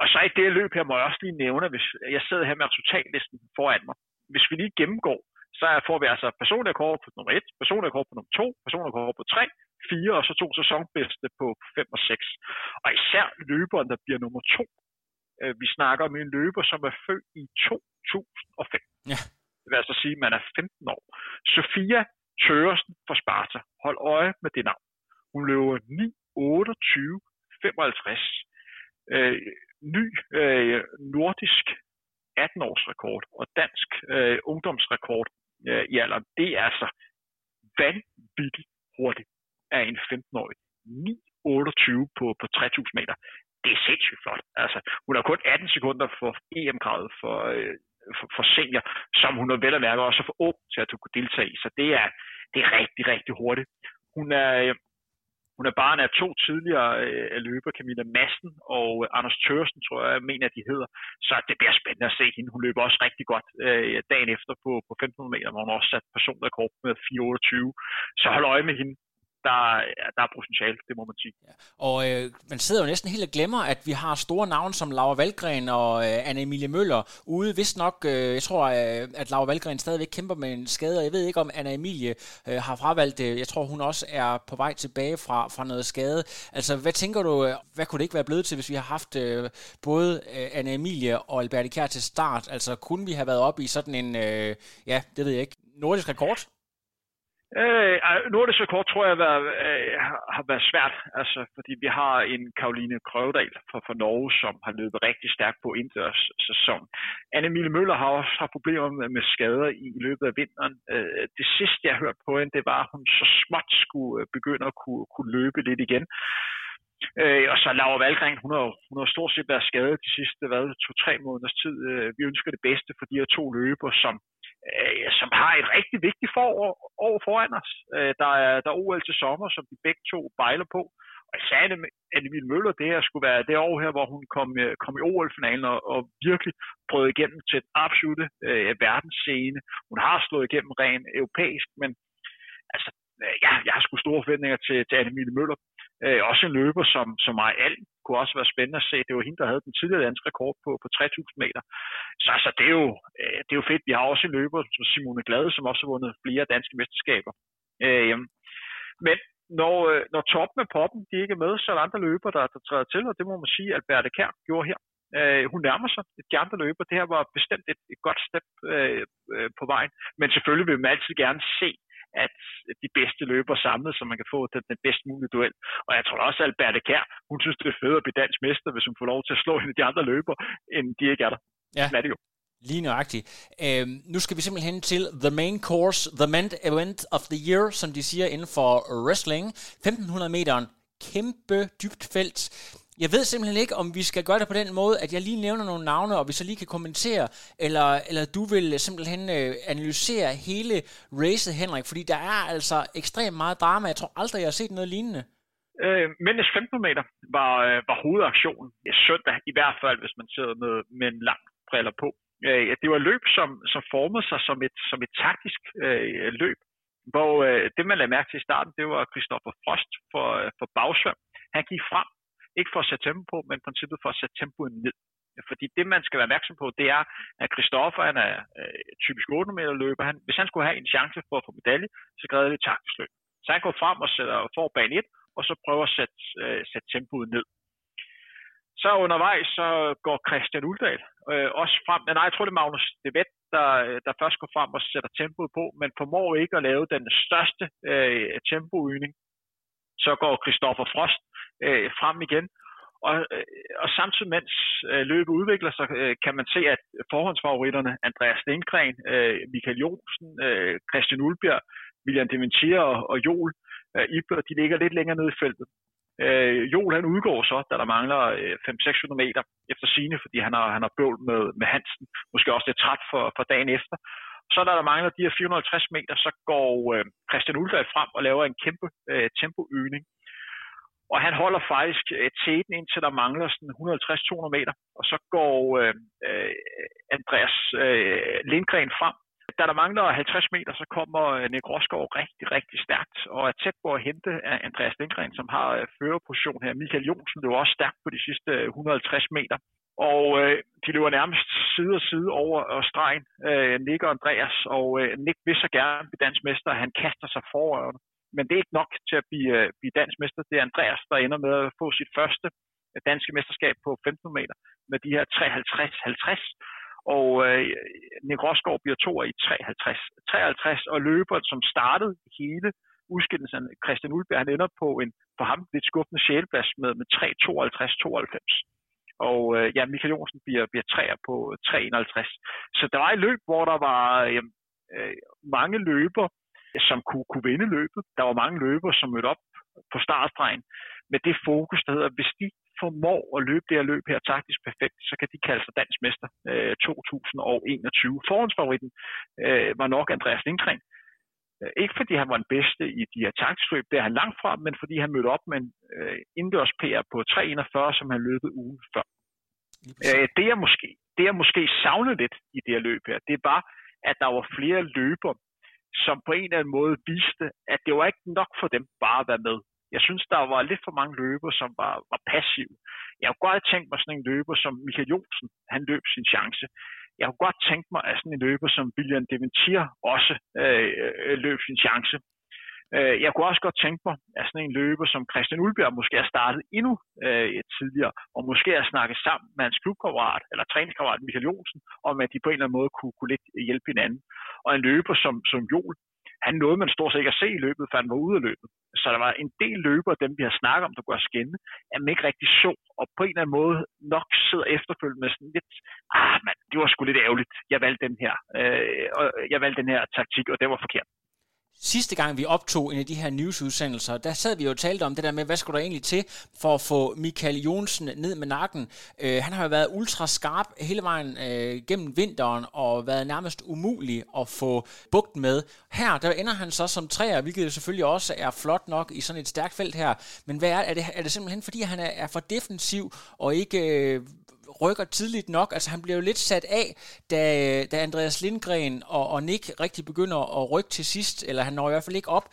Og så i det løb her må jeg også lige nævne, hvis jeg sidder her med resultatlisten foran mig. Hvis vi lige gennemgår så får vi altså personrekord på nummer 1, personrekord på nummer 2, personrekord på 3, 4 og så to sæsonbedste på 5 og 6. Og især løberen, der bliver nummer 2. Øh, vi snakker om en løber, som er født i 2005. Ja. Det vil altså sige, at man er 15 år. Sofia Tøresen fra Sparta. Hold øje med det navn. Hun løber 9, 28, 55. Øh, ny øh, nordisk 18-års rekord og dansk øh, ungdomsrekord øh, i alderen, det er altså vanvittigt hurtigt af en 15-årig. 9.28 på, på 3.000 meter. Det er sindssygt flot. Altså, hun har kun 18 sekunder for EM-kravet for, øh, for, for senior, som hun er vel at mærke også for ung til at kunne deltage i. Så det er, det er rigtig, rigtig hurtigt. Hun er, øh, hun er barn af to tidligere øh, løber, Camilla Madsen og øh, Anders Tørsen, tror jeg, mener, at de hedder. Så det bliver spændende at se hende. Hun løber også rigtig godt øh, dagen efter på, på 1500 meter, hvor hun også sat personrekord med 428. Så hold øje med hende der, der er potentiale, det må man sige. Ja. Og øh, man sidder jo næsten helt og glemmer, at vi har store navne som Laura Valgren og øh, Anne-Emilie Møller ude. Vist nok, øh, jeg tror, øh, at Laura Valgren stadigvæk kæmper med en skade, og jeg ved ikke, om Anne-Emilie øh, har fravalgt det. Jeg tror, hun også er på vej tilbage fra, fra noget skade. Altså, hvad tænker du, øh, hvad kunne det ikke være blevet til, hvis vi har haft øh, både øh, Anne-Emilie og Albert Kjær til start? Altså, kunne vi have været oppe i sådan en, øh, ja, det ved jeg ikke, nordisk rekord? Øh, nordisk rekord tror jeg har, øh, har været svært, altså, fordi vi har en Karoline Krøvedal fra, fra Norge, som har løbet rigtig stærkt på indendørs sæson. Anne Møller har også haft problemer med, med skader i, i løbet af vinteren. Øh, det sidste, jeg hørte på hende, det var, at hun så småt skulle øh, begynde at kunne, kunne løbe lidt igen. Øh, og så Laura Valgren, hun har, hun har stort set været skadet de sidste hvad, to-tre måneders tid. Øh, vi ønsker det bedste for de her to løber, som øh, som har et rigtig vigtigt forår år foran os. Øh, der, er, der er OL til sommer, som de begge to bejler på. Og især sagde Anne Møller, det her skulle være det år her, hvor hun kom, øh, kom i OL-finalen og, og virkelig brød igennem til den absolute øh, verdensscene. Hun har slået igennem rent europæisk, men altså, øh, ja, jeg har sgu store forventninger til, til Anne Møller. Øh, også en løber som, som mig alt kunne også være spændende at se. Det var hende, der havde den tidligere danske rekord på, på 3000 meter. Så altså, det, er jo, øh, det er jo fedt. Vi har også en løber som Simone Glade, som også har vundet flere danske mesterskaber. Øh, men når, øh, når toppen af poppen de ikke er med, så er der andre løber, der, der træder til, og det må man sige, at Alberte Kær gjorde her. Øh, hun nærmer sig de andre løber. Det her var bestemt et, et godt step øh, øh, på vejen. Men selvfølgelig vil man altid gerne se at de bedste løber samlet, så man kan få den, den bedst mulige duel. Og jeg tror også, at Alberte Kær, hun synes, det er fedt at blive dansk mester, hvis hun får lov til at slå hende de andre løber, end de ikke er der. Ja. Sådan er det jo. Lige nøjagtigt. Øhm, nu skal vi simpelthen til the main course, the main event of the year, som de siger inden for wrestling. 1500 meter, kæmpe dybt felt. Jeg ved simpelthen ikke, om vi skal gøre det på den måde, at jeg lige nævner nogle navne, og vi så lige kan kommentere, eller, eller du vil simpelthen øh, analysere hele racet, Henrik, fordi der er altså ekstremt meget drama. Jeg tror aldrig, jeg har set noget lignende. Øh, Mændenes 15 meter var, øh, var hovedaktionen i søndag, i hvert fald hvis man sidder med, med en lang briller på. Øh, det var et løb, som, som formede sig som et, som et taktisk øh, løb, hvor øh, det man lagde mærke til i starten, det var Christopher Frost for, øh, for bagsvøm. Han gik frem ikke for at sætte tempo på, men princippet for at sætte tempoet ned. Fordi det, man skal være opmærksom på, det er, at Christoffer han er øh, typisk 8 meter løber. Han, hvis han skulle have en chance for at få medalje, så kræver det taktisk løb. Så han går frem og sætter, får bane 1, og så prøver at sætte, øh, sætte tempoet ned. Så undervejs så går Christian Uldal øh, også frem. Nej, jeg tror det er Magnus Devet, der, øh, der først går frem og sætter tempoet på, men formår ikke at lave den største øh, tempoøgning. Så går Christoffer Frost øh, frem igen. Og, øh, og samtidig mens øh, løbet udvikler sig, øh, kan man se, at forhåndsfavoritterne, Andreas Stengren, øh, Michael Jonsen, øh, Christian Ulbjerg, William Dementier og, og Joel øh, Ibler, de ligger lidt længere nede i feltet. Øh, Joel han udgår så, da der mangler øh, 500-600 meter efter sine, fordi han har, han har bøvl med, med Hansen, måske også lidt træt for, for dagen efter. Så da der mangler de her 450 meter, så går øh, Christian Ulbjerg frem og laver en kæmpe øh, tempoøgning. Og han holder faktisk øh, tæten indtil der mangler sådan 150-200 meter. Og så går øh, øh, Andreas øh, Lindgren frem. Da der mangler 50 meter, så kommer øh, Nick Rosgaard rigtig, rigtig stærkt og er tæt på at hente øh, Andreas Lindgren, som har øh, førerposition her. Michael Jonsen løber også stærkt på de sidste øh, 150 meter. Og øh, de løber nærmest side og side over og stregen, øh, Nick og Andreas. Og øh, Nick vil så gerne blive dansk mester, han kaster sig foran men det er ikke nok til at blive, uh, blive dansk mester. Det er Andreas, der ender med at få sit første øh, danske mesterskab på 15 meter med de her 53-50. Og øh, Nick Rosgaard bliver to i 53. 53 og løber, som startede hele udskillelsen. Christian Ulberg, han ender på en for ham lidt skuffende sjælplads med, med 3.52-92. Og øh, ja, Michael Jonsen bliver, bliver træer på 3.51. Så der var et løb, hvor der var øh, øh mange løber, som kunne, kunne vinde løbet. Der var mange løbere, som mødte op på startstregen med det fokus, der hedder, hvis de formår at løbe det her løb her taktisk perfekt, så kan de kalde sig dansk mester øh, 2021. Forhåndsfavoritten øh, var nok Andreas Lindgren. Øh, ikke fordi han var den bedste i de her taktiske løb, det er han langt fra, men fordi han mødte op med en øh, indendørs PR på 3.41, som han løbet ugen før. Øh, det, jeg måske, det jeg måske savnede lidt i det her løb her, det var, at der var flere løber, som på en eller anden måde viste, at det var ikke nok for dem bare at være med. Jeg synes, der var lidt for mange løber, som var, var passive. Jeg kunne godt tænke mig sådan en løber som Michael Jonsen, han løb sin chance. Jeg kunne godt tænke mig, at sådan en løber som William Deventier også øh, øh, løb sin chance. Øh, jeg kunne også godt tænke mig, at sådan en løber som Christian Ulbjerg måske har startet endnu øh, tidligere, og måske har snakket sammen med hans klubkammerat, eller træningskammerat Michael Jonsen, om at de på en eller anden måde kunne, kunne lidt hjælpe hinanden. Og en løber som, som Jol, han nåede man stort set ikke at se i løbet, for han var ude af løbet. Så der var en del løbere, dem vi har snakket om, der kunne skænde, at man ikke rigtig så, og på en eller anden måde nok sidder efterfølgende med sådan lidt, ah man, det var sgu lidt ærgerligt, jeg valgte den her, øh, og jeg valgte den her taktik, og det var forkert. Sidste gang vi optog en af de her newsudsendelser, der sad vi jo og talte om det der med, hvad skulle der egentlig til for at få Michael Jonsen ned med nakken. Øh, han har jo været ultra skarp hele vejen øh, gennem vinteren og været nærmest umulig at få bugt med. Her, der ender han så som træer, hvilket selvfølgelig også er flot nok i sådan et stærkt felt her. Men hvad er, er, det, er det simpelthen fordi, han er, er for defensiv og ikke øh, rykker tidligt nok. Altså han bliver jo lidt sat af, da, da Andreas Lindgren og, og Nick rigtig begynder at rykke til sidst, eller han når i hvert fald ikke op.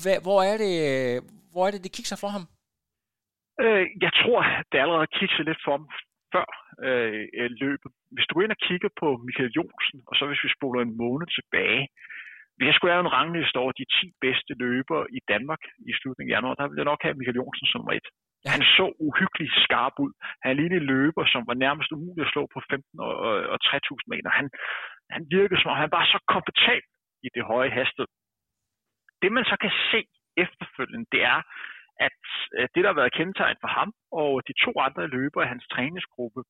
Hva, hvor, er det, hvor er det, det kigger for ham? Øh, jeg tror, det allerede kigger lidt for ham før øh, øh, løbet. Hvis du går ind og kigger på Michael Jonsen, og så hvis vi spoler en måned tilbage, hvis jeg skulle have en rangliste over de 10 bedste løbere i Danmark i slutningen af januar, der ville jeg nok have Michael Jonsen som et. Han så uhyggeligt skarp ud. Han lignede en løber, som var nærmest umulig at slå på 15 og, og, og 3000 meter. Han, han virkede som om, han var så kompetent i det høje hastighed. Det man så kan se efterfølgende, det er, at øh, det, der har været kendetegn for ham og de to andre løbere i hans træningsgruppe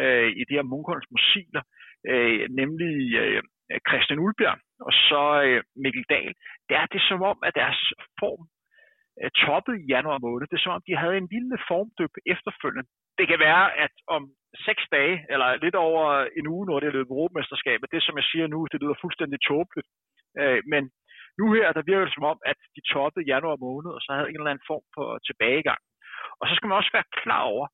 øh, i det her Munkholms Musiler, øh, nemlig øh, Christian Ulbjerg og så øh, Mikkel Dahl, det er det som om, at deres form øh, toppede i januar måned. Det er som om, de havde en lille formdyb efterfølgende. Det kan være, at om seks dage, eller lidt over en uge, når det er løbet Europamesterskabet, det som jeg siger nu, det lyder fuldstændig tåbeligt. Øh, men nu her, der virker det som om, at de toppede i januar måned, og så havde en eller anden form for tilbagegang. Og så skal man også være klar over,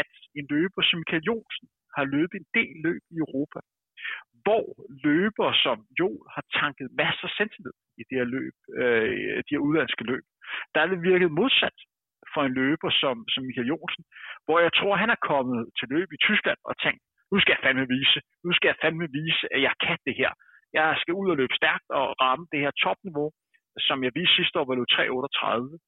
at en løber som Michael Jonsen har løbet en del løb i Europa hvor løber som Jol har tanket masser af i det her løb, øh, de her udlandske løb. Der er det virket modsat for en løber som, som Michael Jonsen, hvor jeg tror, han er kommet til løb i Tyskland og tænkt, nu skal jeg fandme vise, nu skal jeg fandme vise, at jeg kan det her. Jeg skal ud og løbe stærkt og ramme det her topniveau, som jeg viste sidste år, var løb 3.38.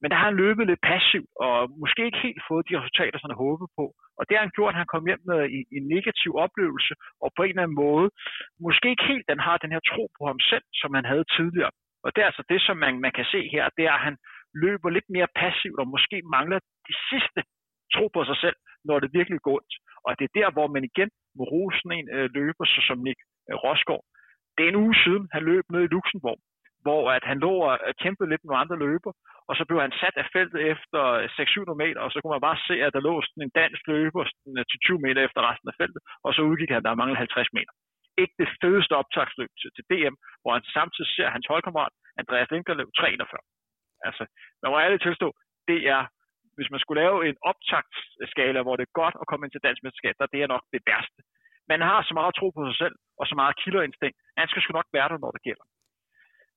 Men der har han løbet lidt passivt, og måske ikke helt fået de resultater, som han håbede på. Og det har han gjort, at han kom hjem med en, en negativ oplevelse, og på en eller anden måde, måske ikke helt den har den her tro på ham selv, som han havde tidligere. Og det er altså det, som man, man kan se her, det er, at han løber lidt mere passivt, og måske mangler de sidste tro på sig selv, når det virkelig går ondt. Og det er der, hvor man igen må rose en øh, løber, så som Nick øh, Rosgaard. Det er en uge siden, han løb ned i Luxembourg, hvor at han lå og øh, kæmpede lidt med nogle andre løber, og så blev han sat af feltet efter øh, 600 meter, og så kunne man bare se, at der lå sådan en dansk løber sådan øh, til 20 meter efter resten af feltet, og så udgik han, der manglede 50 meter. Ikke det fedeste optagsløb til, til DM, hvor han samtidig ser hans holdkammerat, Andreas Linker, løb 43. Altså, man må ærligt tilstå, det er, hvis man skulle lave en optagsskala, hvor det er godt at komme ind til dansk mesterskab, der det er nok det værste. Man har så meget tro på sig selv, og så meget killerinstinkt. Han skal sgu nok være der, når det gælder.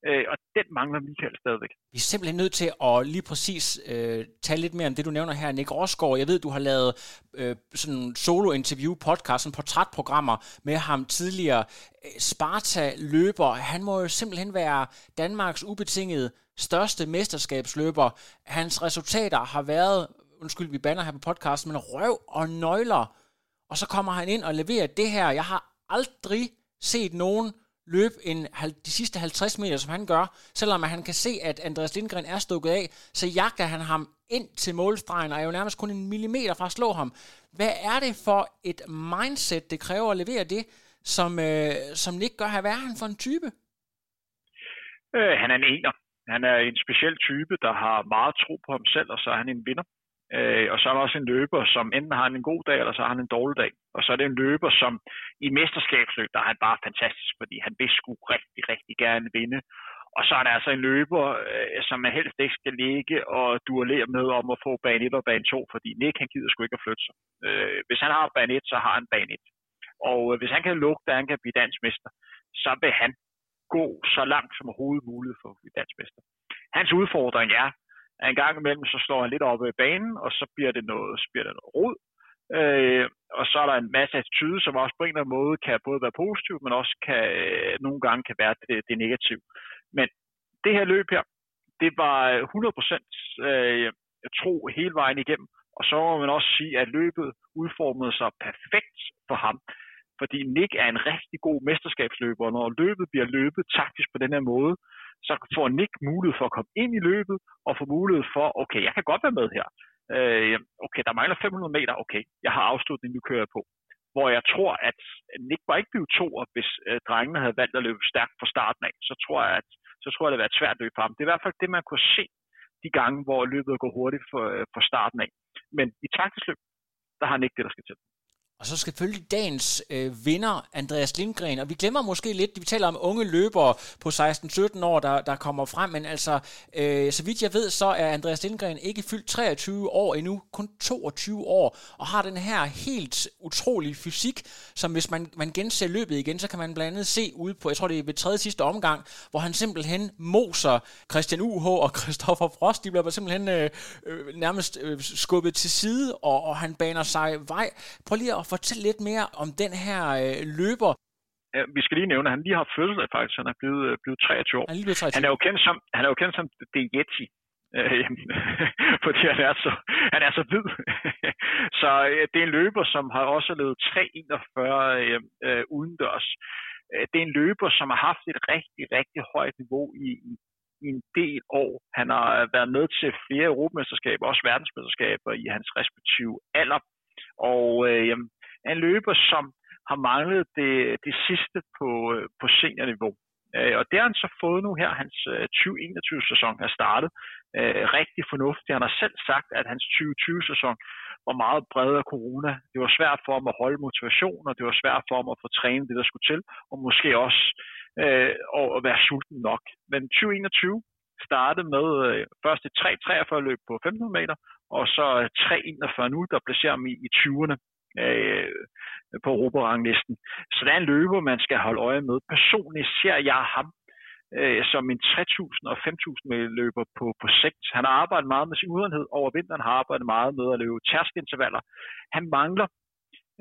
Øh, og den mangler Michael stadigvæk. Vi er simpelthen nødt til at lige præcis øh, tale lidt mere om det, du nævner her, Nick Rosgaard. Jeg ved, du har lavet øh, sådan solo-interview, podcast, sådan portrætprogrammer med ham tidligere. Øh, Sparta-løber, han må jo simpelthen være Danmarks ubetingede største mesterskabsløber. Hans resultater har været, undskyld, vi banner her på podcasten, men røv og nøgler. Og så kommer han ind og leverer det her. Jeg har aldrig set nogen løbe en, de sidste 50 meter, som han gør, selvom han kan se, at Andreas Lindgren er stukket af, så jagter han ham ind til målstregen, og er jo nærmest kun en millimeter fra at slå ham. Hvad er det for et mindset, det kræver at levere det, som, øh, som Nick gør her? Hvad er han for en type? Øh, han er en ener. Han er en speciel type, der har meget tro på ham selv, og så er han en vinder. Øh, og så er der også en løber, som enten har en god dag, eller så har han en dårlig dag. Og så er det en løber, som i mesterskabsløb, der er han bare fantastisk, fordi han vil sgu rigtig, rigtig gerne vinde. Og så er der altså en løber, øh, som man helst ikke skal ligge og duellere med om at få bane 1 og bane 2, fordi Nick han gider sgu ikke at flytte sig. Øh, hvis han har bane 1, så har han bane 1. Og øh, hvis han kan lukke, at han kan blive dansk mester, så vil han gå så langt som overhovedet muligt for at blive dansk mester. Hans udfordring er, en gang imellem, så slår han lidt op i banen, og så bliver det noget, så bliver det noget rod. Øh, og så er der en masse attitude, som også på en eller anden måde kan både være positiv, men også kan, øh, nogle gange kan være det, det negative. Men det her løb her, det var øh, 100% øh, tro hele vejen igennem. Og så må man også sige, at løbet udformede sig perfekt for ham. Fordi Nick er en rigtig god mesterskabsløber, og når løbet bliver løbet taktisk på den her måde, så får Nick mulighed for at komme ind i løbet, og få mulighed for, okay, jeg kan godt være med her. Øh, okay, der mangler 500 meter, okay, jeg har afslutningen, nu kører jeg på. Hvor jeg tror, at Nick var ikke blevet to, hvis øh, drengene havde valgt at løbe stærkt fra starten af. Så tror jeg, at så tror jeg, det har været svært at løbe for ham. Det er i hvert fald det, man kunne se de gange, hvor løbet går hurtigt øh, fra starten af. Men i taktisk løb, der har han ikke det, der skal til. Og så selvfølgelig dagens øh, vinder, Andreas Lindgren. Og vi glemmer måske lidt, vi taler om unge løbere på 16-17 år, der, der kommer frem. Men altså, øh, så vidt jeg ved, så er Andreas Lindgren ikke fyldt 23 år endnu, kun 22 år. Og har den her helt utrolige fysik, som hvis man, man genser løbet igen, så kan man blandt andet se ude på, jeg tror det er ved tredje sidste omgang, hvor han simpelthen moser Christian UH og Christoffer Frost. De bliver simpelthen øh, øh, nærmest øh, skubbet til side, og, og han baner sig vej. Prøv lige at fortælle lidt mere om den her øh, løber. Ja, vi skal lige nævne, at han lige har fødselsdag faktisk. Han er blevet, øh, blevet 23 år. Han er, 23. han er jo kendt som, han er jo kendt som The Yeti. Øh, <laughs> fordi han er så, han er så hvid. <laughs> så øh, det er en løber, som har også levet 3.41 øh, øh, udendørs. Øh, det er en løber, som har haft et rigtig, rigtig højt niveau i, i, i en del år. Han har været med til flere europamesterskaber, også verdensmesterskaber i hans respektive alder. Og øh, en løber, som har manglet det, det sidste på, øh, på seniorniveau. Øh, og det har han så fået nu her. Hans øh, 2021-sæson er startet øh, rigtig fornuftigt. Han har selv sagt, at hans 2020-sæson var meget bred af corona. Det var svært for ham at holde motivation, og det var svært for ham at få trænet det, der skulle til, og måske også øh, at være sulten nok. Men 2021 startede med øh, først et 3.43 løb på 1500 meter, og så 3.41 nu, der placerer ham i, i 20'erne øh, på Europaranglisten. Så der er en løber, man skal holde øje med. Personligt ser jeg ham øh, som en 3.000 og 5.000 løber på, på sigt. Han har arbejdet meget med sin udenhed over vinteren, har arbejdet meget med at løbe tærskintervaller. Han mangler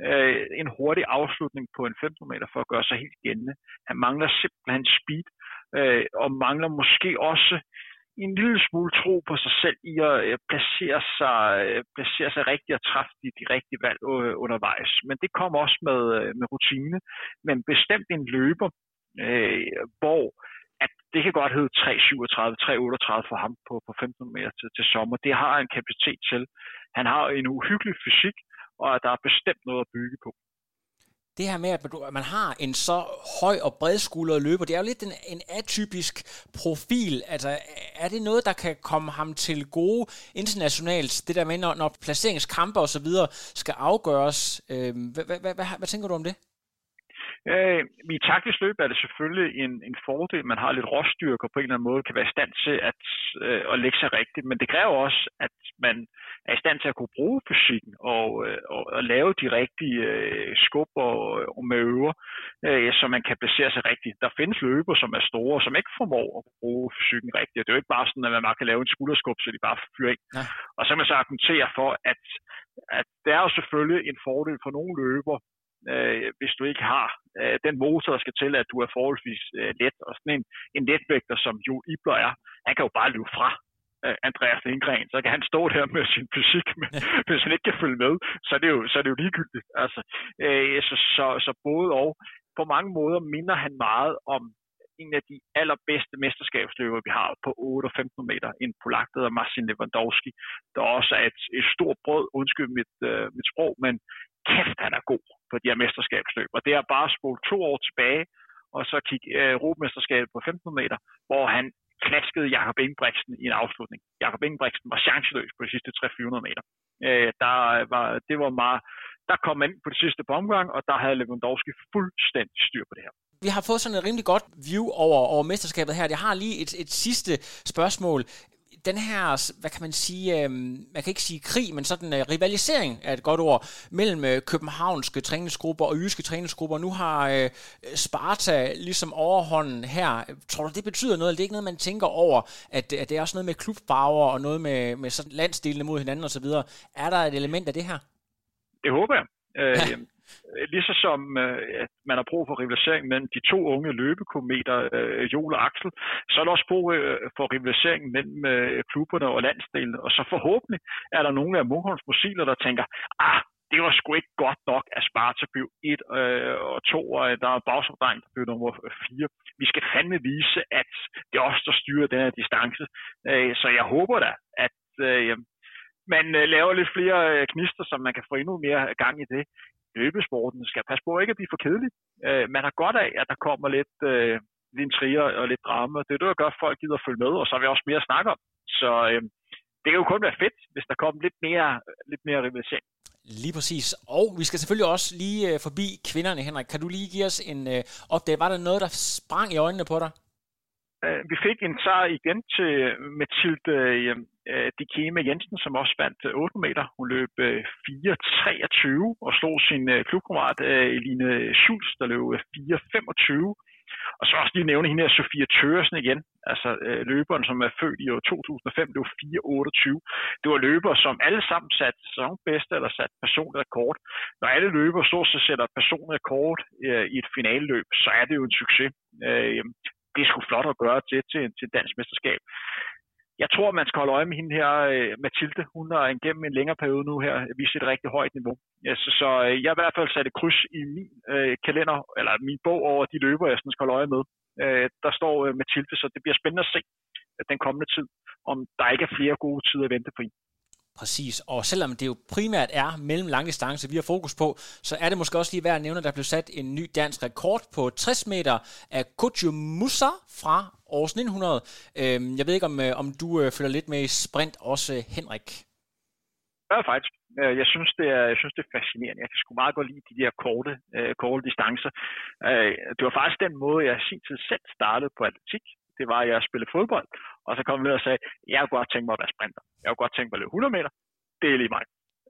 øh, en hurtig afslutning på en 15 meter for at gøre sig helt gældende. Han mangler simpelthen speed, øh, og mangler måske også en lille smule tro på sig selv i at øh, placere sig, øh, placere sig rigtigt og træffe de, de rigtige valg øh, undervejs. Men det kommer også med, øh, med rutine. Men bestemt en løber, øh, hvor at det kan godt hedde 3,37, 3,38 for ham på, på 15 meter til, til sommer. Det har han kapacitet til. Han har en uhyggelig fysik, og der er bestemt noget at bygge på det her med, at man har en så høj og bredskuldret løber, det er jo lidt en, en atypisk profil. Altså, er det noget, der kan komme ham til gode internationalt? Det der med, når, når placeringskampe og så videre skal afgøres. Øh, hvad, hvad, hvad, hvad, hvad tænker du om det? Øh, I taktisk løb er det selvfølgelig en, en fordel, man har lidt råstyrke og på en eller anden måde kan være i stand til at, øh, at lægge sig rigtigt, men det kræver også, at man er i stand til at kunne bruge fysikken og, øh, og, og lave de rigtige øh, skub og, og møver, øh, så man kan placere sig rigtigt. Der findes løber, som er store, som ikke formår at bruge fysikken rigtigt. Det er jo ikke bare sådan, at man bare kan lave en skulderskub, så de bare fyrer ind. Ja. Og så kan man så argumentere for, at, at det er jo selvfølgelig en fordel for nogle løber, øh, hvis du ikke har øh, den motor, der skal til, at du er forholdsvis øh, let. Og sådan en, en letvægter, som Jo Ibler er, han kan jo bare løbe fra øh, Andreas Lindgren, så kan han stå der med sin fysik, <laughs> men hvis han ikke kan følge med, så er det jo, så er det jo ligegyldigt. Altså, øh, så, så, så både og. På mange måder minder han meget om en af de allerbedste mesterskabsløber, vi har på 8 og 15 meter, en polak, der hedder Marcin Lewandowski, der også er et, et stort brød, undskyld mit, øh, mit sprog, men kæft, han er god på de her mesterskabsløb. Og det er bare at to år tilbage, og så kigge øh, Europamesterskabet på 15 meter, hvor han klaskede Jakob Ingebrigtsen i en afslutning. Jakob Ingebrigtsen var chanceløs på de sidste 300-400 meter. Øh, der var, det var meget, der kom man ind på det sidste på omgang, og der havde Lewandowski fuldstændig styr på det her. Vi har fået sådan et rimelig godt view over, over mesterskabet her. Jeg har lige et, et sidste spørgsmål den her, hvad kan man sige, øh, man kan ikke sige krig, men sådan øh, rivalisering er et godt ord, mellem øh, københavnske træningsgrupper og jyske træningsgrupper. Nu har øh, Sparta ligesom overhånden her. Tror du, det betyder noget, eller det er ikke noget, man tænker over, at, at det er også noget med klubfarver og noget med, med sådan landsdelene mod hinanden osv.? Er der et element af det her? Det håber jeg. Øh, ja. Ligesom som øh, at man har brug for rivalisering mellem de to unge løbekometer, øh, Joel og Axel, så er der også brug øh, for rivalisering mellem øh, klubberne og landsdelen. Og så forhåbentlig er der nogle af Munkholms musiler, der tænker, ah, det var sgu ikke godt nok, at Sparta blev 1 øh, og 2, og øh, der er Bagsomdreng, der blev nummer 4. Vi skal fandme vise, at det er os, der styrer den her distance. Øh, så jeg håber da, at øh, man øh, laver lidt flere knister, så man kan få endnu mere gang i det. Løbesporten skal passe på ikke at blive for kedelig. Øh, man har godt af, at der kommer lidt, øh, lidt intriger og lidt drama. Det er det, der gør, at folk gider at følge med, og så har vi også mere at snakke om. Så øh, det kan jo kun være fedt, hvis der kommer lidt mere, lidt mere rivalisering. Lige præcis. Og vi skal selvfølgelig også lige øh, forbi kvinderne, Henrik. Kan du lige give os en øh, opdage? Var der noget, der sprang i øjnene på dig? Øh, vi fik en sejr igen til Mathilde øh, de øh, Dikeme Jensen, som også vandt 8 meter. Hun løb 4.23 og slog sin klubkammerat Eline Schulz, der løb 4.25. Og så også lige nævne hende her, Sofia Tøresen igen, altså løberen, som er født i år 2005, det var 4.28. Det var løbere, som alle sammen satte sæsonbedste eller sat personligt rekord. Når alle løbere stort set sætter personligt rekord i et finaleløb, så er det jo en succes. Det er sgu flot at gøre til, til, til dansk mesterskab. Jeg tror, man skal holde øje med hende her, øh, Mathilde. Hun har gennem en længere periode nu her vist et rigtig højt niveau. Ja, så, så øh, jeg har i hvert fald sat et kryds i min øh, kalender, eller min bog over de løber, jeg sådan skal holde øje med. Øh, der står øh, Mathilde, så det bliver spændende at se at den kommende tid, om der ikke er flere gode tider at vente på hende. Præcis, og selvom det jo primært er mellem langdistance, vi har fokus på, så er det måske også lige værd at nævne, at der blev sat en ny dansk rekord på 60 meter af Kutjo Musa fra års 1900. Øhm, jeg ved ikke, om, øh, om du øh, følger lidt med i sprint også, øh, Henrik? Ja, faktisk. Øh, jeg synes, det er, jeg synes, det er fascinerende. Jeg kan sgu meget godt lide de der korte, øh, korte distancer. Øh, det var faktisk den måde, jeg sin tid selv startede på atletik. Det var, at jeg spillede fodbold, og så kom jeg ned og sagde, jeg kunne godt tænke mig at være sprinter. Jeg kunne godt tænke mig at løbe 100 meter. Det er lige mig.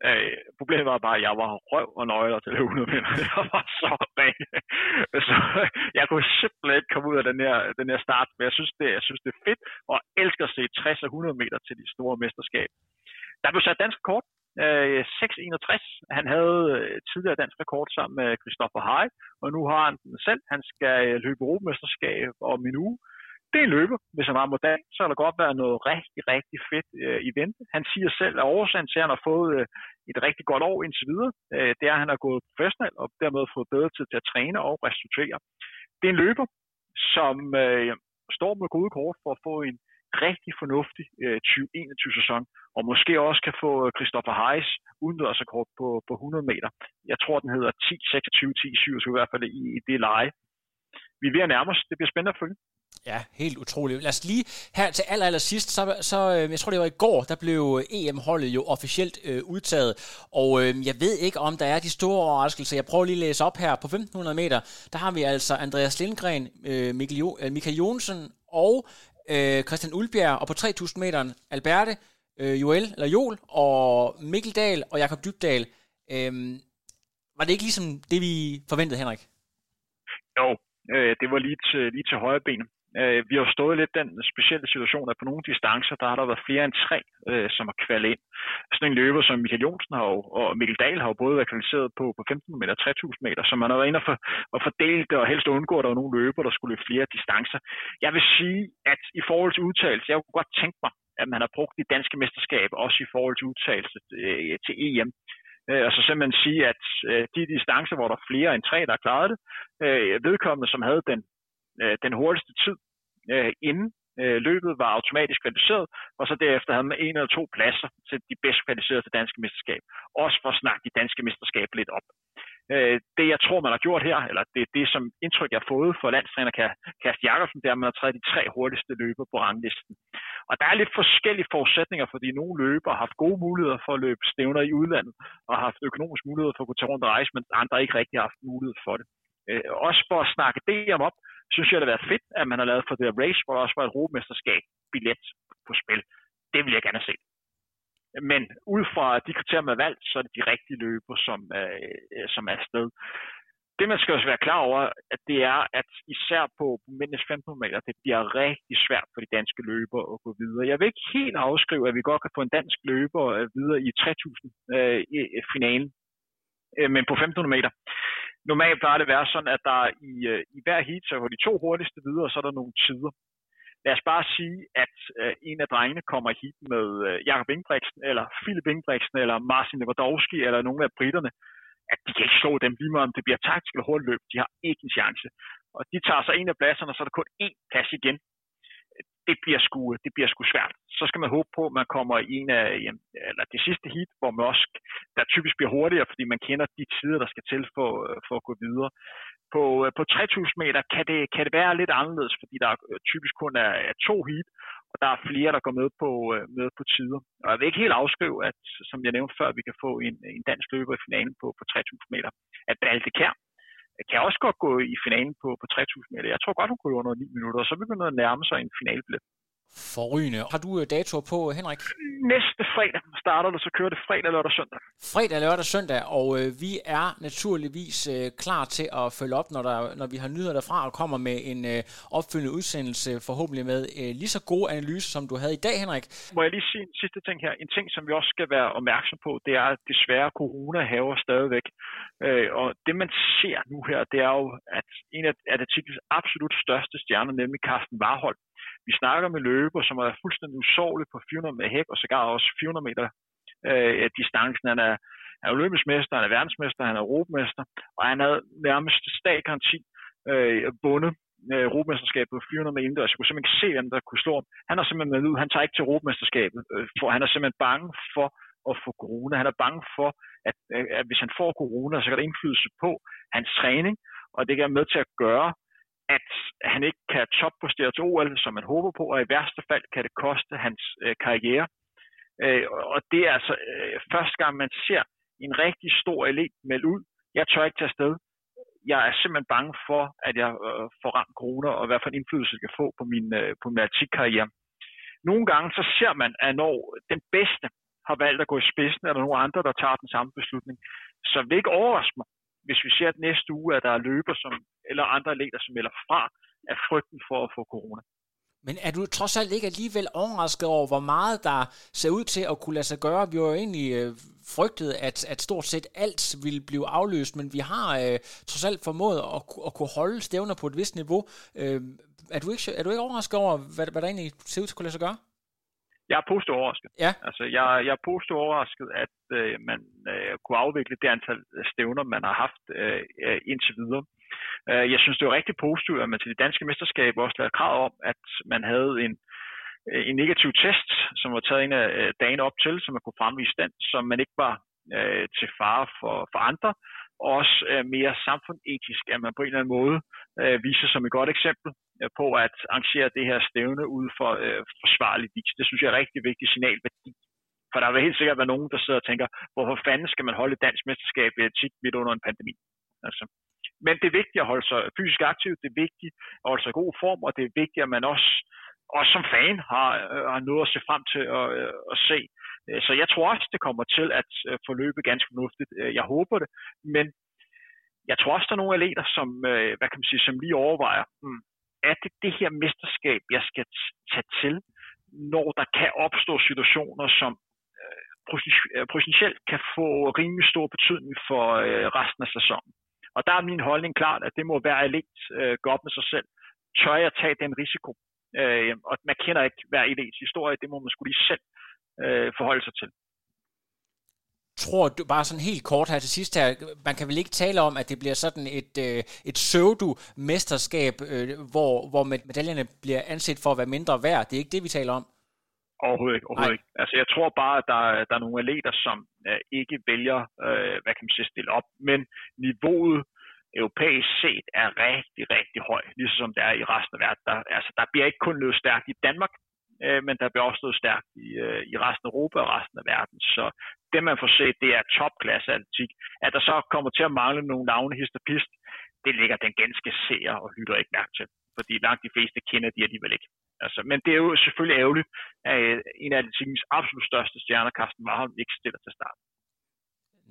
Øh, problemet var bare, at jeg var røv og nøgler til at løbe 100 meter. <laughs> Jeg var så ren. <laughs> så jeg kunne simpelthen ikke komme ud af den her, den her start, men jeg synes, det, jeg synes, det er fedt, og jeg elsker at se 60 og 100 meter til de store mesterskaber. Der blev sat dansk kort. Øh, 6.61. Han havde øh, tidligere dansk rekord sammen med Christopher Hej, og nu har han den selv. Han skal øh, løbe Europamesterskab om en uge det er en løber. Hvis han rammer model, så kan der godt være noget rigtig, rigtig fedt øh, i vente. Han siger selv, at årsagen til, at han har fået øh, et rigtig godt år indtil videre, øh, det er, at han har gået professionel og dermed fået bedre tid til at træne og restituere. Det er en løber, som øh, står med gode kort for at få en rigtig fornuftig øh, 2021-sæson, og måske også kan få øh, Christopher udendørs udendørsrekord på, på 100 meter. Jeg tror, den hedder 10-26, 10-27, i hvert fald i, i det leje. Vi er ved at nærme os. Det bliver spændende at følge. Ja, helt utroligt. Lad os lige her til aller, aller sidst, så, så øh, jeg tror det var i går, der blev EM-holdet jo officielt øh, udtaget, og øh, jeg ved ikke, om der er de store overraskelser. Jeg prøver lige at læse op her. På 1500 meter, der har vi altså Andreas Lindgren, øh, Mikkel, jo, øh, Michael Jonsen og øh, Christian Ulbjerg, og på 3000 meter Alberte, øh, Joel, eller Joel, og Mikkel Dahl og Jakob Dybdal. Øh, var det ikke ligesom det, vi forventede, Henrik? Jo, øh, det var lige til, lige til højre ben. Øh, vi har stået lidt den specielle situation, at på nogle distancer, der har der været flere end tre, øh, som har kvalet ind. Sådan en løber som Michael Jonsen har jo, og Mikkel Dahl har jo både været kvalificeret på, på 15 meter og 3000 meter, så man har været inde og, for, og fordelt det, og helst undgå, at der var nogle løber, der skulle løbe flere distancer. Jeg vil sige, at i forhold til udtalelse, jeg kunne godt tænke mig, at man har brugt de danske mesterskaber, også i forhold til udtalelse øh, til EM. Øh, og så simpelthen sige, at øh, de distancer, hvor der er flere end tre, der klarede det, øh, vedkommende, som havde den øh, den hurtigste tid øh, inden øh, løbet var automatisk kvalificeret, og så derefter havde man en eller to pladser til de bedst kvalificerede til danske mesterskab. Også for at snakke de danske mesterskab lidt op. Øh, det jeg tror, man har gjort her, eller det er det, som indtryk jeg har fået for landstræner Kast Jakobsen, det er, at man har taget de tre hurtigste løber på ranglisten. Og der er lidt forskellige forudsætninger, fordi nogle løber har haft gode muligheder for at løbe stævner i udlandet, og har haft økonomisk mulighed for at kunne tage rundt og rejse, men andre ikke rigtig har haft mulighed for det. Øh, også for at snakke det om op, synes jeg, det har været fedt, at man har lavet for det race, hvor der også var et romesterskab billet på spil. det vil jeg gerne se. Men ud fra de kriterier, man har valgt, så er det de rigtige løber, som, øh, som er afsted. Det, man skal også være klar over, at det er, at især på mændenes 15 meter, det bliver rigtig svært for de danske løbere at gå videre. Jeg vil ikke helt afskrive, at vi godt kan få en dansk løber øh, videre i 3000 øh, i finalen, øh, men på 1500 meter. Normalt plejer det at være sådan, at der i, øh, i hver heat, så de to hurtigste videre, så er der nogle tider lad os bare sige, at øh, en af drengene kommer hit med øh, Jakob Ingebrigtsen, eller Philip Ingebrigtsen, eller Marcin Lewandowski, eller nogle af britterne, at de kan ikke slå dem lige meget, om det bliver taktisk eller hurtigt løb. De har ikke en chance. Og de tager sig en af pladserne, og så er der kun én plads igen. Det bliver sgu, øh, det bliver sgu svært. Så skal man håbe på, at man kommer i en af, øh, eller det sidste heat, hvor man også, der typisk bliver hurtigere, fordi man kender de tider, der skal til for, øh, for at gå videre. På, på 3000 meter kan det, kan det være lidt anderledes, fordi der typisk kun er, er to heat, og der er flere, der går med på, med på tider. Og jeg vil ikke helt afskrive, at som jeg nævnte før, vi kan få en, en dansk løber i finalen på, på 3000 meter. At Balte Kær kan også godt gå i finalen på, på 3000 meter. Jeg tror godt, hun kunne under 9 minutter, og så begynder at nærme sig en finalbillet forrygende. Har du øh, datoer på, Henrik? Næste fredag starter det, så kører det fredag, lørdag, søndag. Fredag, lørdag, søndag, og øh, vi er naturligvis øh, klar til at følge op, når, der, når vi har nyheder derfra, og kommer med en øh, opfølgende udsendelse, forhåbentlig med øh, lige så gode analyser, som du havde i dag, Henrik. Må jeg lige sige en sidste ting her? En ting, som vi også skal være opmærksom på, det er, at desværre corona haver stadigvæk. Øh, og det, man ser nu her, det er jo, at en af, af artiklens absolut største stjerner, nemlig Carsten Warhold, vi snakker med løber, som er fuldstændig usårlig på 400 meter hæk, og sågar også 400 meter øh, distancen. Han er, han er olympisk han er verdensmester, han er europamester, og han havde nærmest statgaranti øh, bundet øh, europamesterskabet på 400 meter indendørs. Jeg kunne simpelthen ikke se, hvem der kunne slå ham. Han er simpelthen med ud, han tager ikke til europamesterskabet, øh, for han er simpelthen bange for at få corona. Han er bange for, at, øh, at hvis han får corona, så kan der indflydelse på hans træning, og det kan være med til at gøre, at han ikke kan toppostere til OL, som man håber på, og i værste fald kan det koste hans øh, karriere. Øh, og det er altså øh, første gang, man ser en rigtig stor elit melde ud. Jeg tør ikke tage afsted. Jeg er simpelthen bange for, at jeg øh, får ramt corona, og hvad for en indflydelse jeg kan få på min, øh, på min atletikkarriere. Nogle gange så ser man, at når den bedste har valgt at gå i spidsen, er der nogle andre, der tager den samme beslutning. Så det ikke overraske mig, hvis vi ser, at næste uge, at der er løber som, eller andre atleter, som melder fra af frygten for at få corona. Men er du trods alt ikke alligevel overrasket over, hvor meget der ser ud til at kunne lade sig gøre? Vi har jo egentlig øh, frygtet, at, at stort set alt ville blive afløst, men vi har øh, trods alt formået at, at kunne holde stævner på et vist niveau. Øh, er, du ikke, er du ikke overrasket over, hvad, hvad der egentlig ser ud til at kunne lade sig gøre? Jeg er positivt overrasket. Ja. Altså, jeg, jeg er positivt overrasket, at øh, man øh, kunne afvikle det antal stævner, man har haft øh, indtil videre. Øh, jeg synes, det er rigtig positivt, at man til de danske mesterskaber også lavede krav om, at man havde en, øh, en negativ test, som var taget en af øh, dagene op til, så man kunne fremvise den, som man ikke var øh, til fare for, for andre, og også øh, mere samfundsetisk, at man på en eller anden måde øh, viser som et godt eksempel øh, på at arrangere det her stævne ud for øh, forsvarlig vis. Det synes jeg er et rigtig vigtigt signalværdi. For der vil helt sikkert være nogen, der sidder og tænker, hvorfor fanden skal man holde et dansk mesterskab øh, i etik midt under en pandemi? Altså. Men det er vigtigt at holde sig fysisk aktiv, det er vigtigt at holde sig i god form, og det er vigtigt, at man også, også som fan har, øh, har noget at se frem til at, øh, at se. Så jeg tror også, det kommer til at forløbe ganske fornuftigt. Jeg håber det, men jeg tror også, der er nogle atleter, som, øh, hvad kan man sige, som lige overvejer, hmm, er det det her mesterskab, jeg skal tage til, når der kan opstå situationer, som øh, øh, potentielt kan få rimelig stor betydning for resten af sæsonen. Og der er min holdning klart, at det må være alent øh, gå op med sig selv. Tør jeg tage den risiko? Øh, og man kender ikke hver elits historie, det må man skulle lige selv øh, forholde sig til tror du, bare sådan helt kort her til sidst her, man kan vel ikke tale om, at det bliver sådan et, øh, et pseudo-mesterskab, øh, hvor, hvor medaljerne bliver anset for at være mindre værd. Det er ikke det, vi taler om. Overhovedet ikke. Overhovedet ikke. Altså, jeg tror bare, at der, der er nogle atleter, som øh, ikke vælger, øh, hvad kan man sige, stille op. Men niveauet europæisk set er rigtig, rigtig højt, ligesom det er i resten af verden. Der, altså, der bliver ikke kun løbet stærkt i Danmark, øh, men der bliver også stået stærkt i, øh, i resten af Europa og resten af verden. Så det, man får set, det er topklasse atletik. At der så kommer til at mangle nogle navne, histopist, det ligger den ganske seer og lytter ikke mærke til. Fordi langt de fleste kender de alligevel ikke. Altså, men det er jo selvfølgelig ærgerligt, at øh, en af atletikens absolut største stjerner, Carsten Marholm, ikke stiller til start.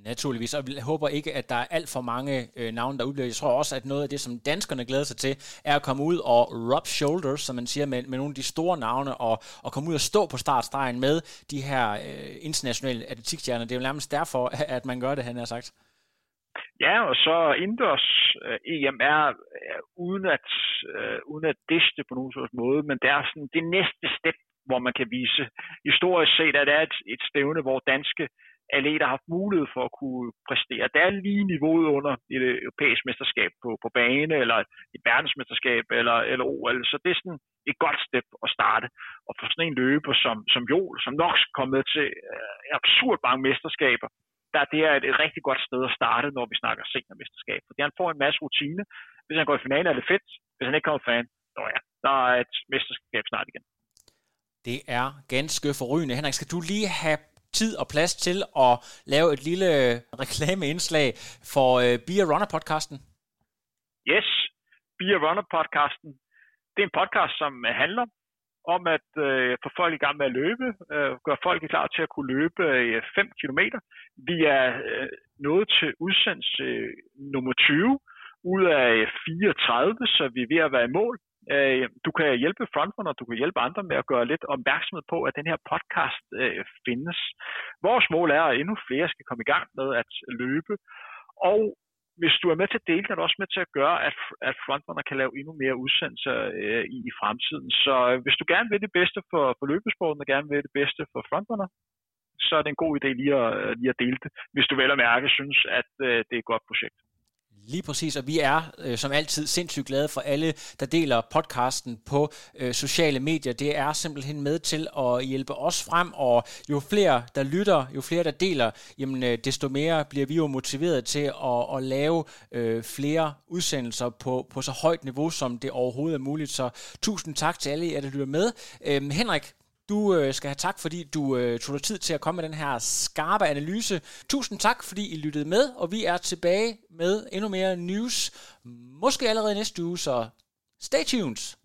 Naturligvis, og jeg håber ikke, at der er alt for mange øh, navne, der udbliver. Jeg tror også, at noget af det, som danskerne glæder sig til, er at komme ud og rub shoulders, som man siger, med, med nogle af de store navne, og, og komme ud og stå på startstregen med de her øh, internationale atletikstjerner. Det er jo nærmest derfor, <laughs> at man gør det, han har sagt. Ja, og så indendørs øh, EM er øh, uden at, øh, uden at diste på nogen sådan måde, men det er sådan det næste step, hvor man kan vise historisk set, at det er et, et stævne, hvor danske atleter har haft mulighed for at kunne præstere. Det er lige niveauet under et øh, europæisk mesterskab på, på bane, eller et verdensmesterskab, eller, eller OL. Så det er sådan et godt step at starte. Og for sådan en løber som, som Joel, som nok kommer med til øh, absurd mange mesterskaber, der det er et, et rigtig godt sted at starte, når vi snakker seniormesterskab. Fordi han får en masse rutine. Hvis han går i finalen, er det fedt. Hvis han ikke kommer i fan, så ja, der er et mesterskab snart igen. Det er ganske forrygende. Henrik, skal du lige have tid og plads til at lave et lille reklameindslag for øh, Beer Runner podcasten? Yes, Beer Runner podcasten. Det er en podcast, som øh, handler om at øh, få folk i gang med at løbe, øh, gøre folk klar til at kunne løbe øh, 5 km. Vi er øh, nået til udsendelse øh, nummer 20 ud af øh, 34, så vi er ved at være i mål. Øh, du kan hjælpe frontrunner, du kan hjælpe andre med at gøre lidt opmærksomhed på, at den her podcast øh, findes. Vores mål er, at endnu flere skal komme i gang med at løbe. Og hvis du er med til at dele, er du også med til at gøre, at, at frontrunner kan lave endnu mere udsendelser øh, i, i fremtiden. Så øh, hvis du gerne vil det bedste for, for løbesporten, og gerne vil det bedste for frontrunner, så er det en god idé lige at, øh, lige at dele det, hvis du vel og mærke synes, at øh, det er et godt projekt. Lige præcis, og vi er øh, som altid sindssygt glade for alle, der deler podcasten på øh, sociale medier. Det er simpelthen med til at hjælpe os frem, og jo flere, der lytter, jo flere, der deler, jamen, øh, desto mere bliver vi jo motiveret til at, at lave øh, flere udsendelser på, på så højt niveau, som det overhovedet er muligt. Så tusind tak til alle jer, der lytter med. Øh, Henrik, du øh, skal have tak, fordi du øh, tog dig tid til at komme med den her skarpe analyse. Tusind tak, fordi I lyttede med, og vi er tilbage med endnu mere news. Måske allerede næste uge, så stay tuned.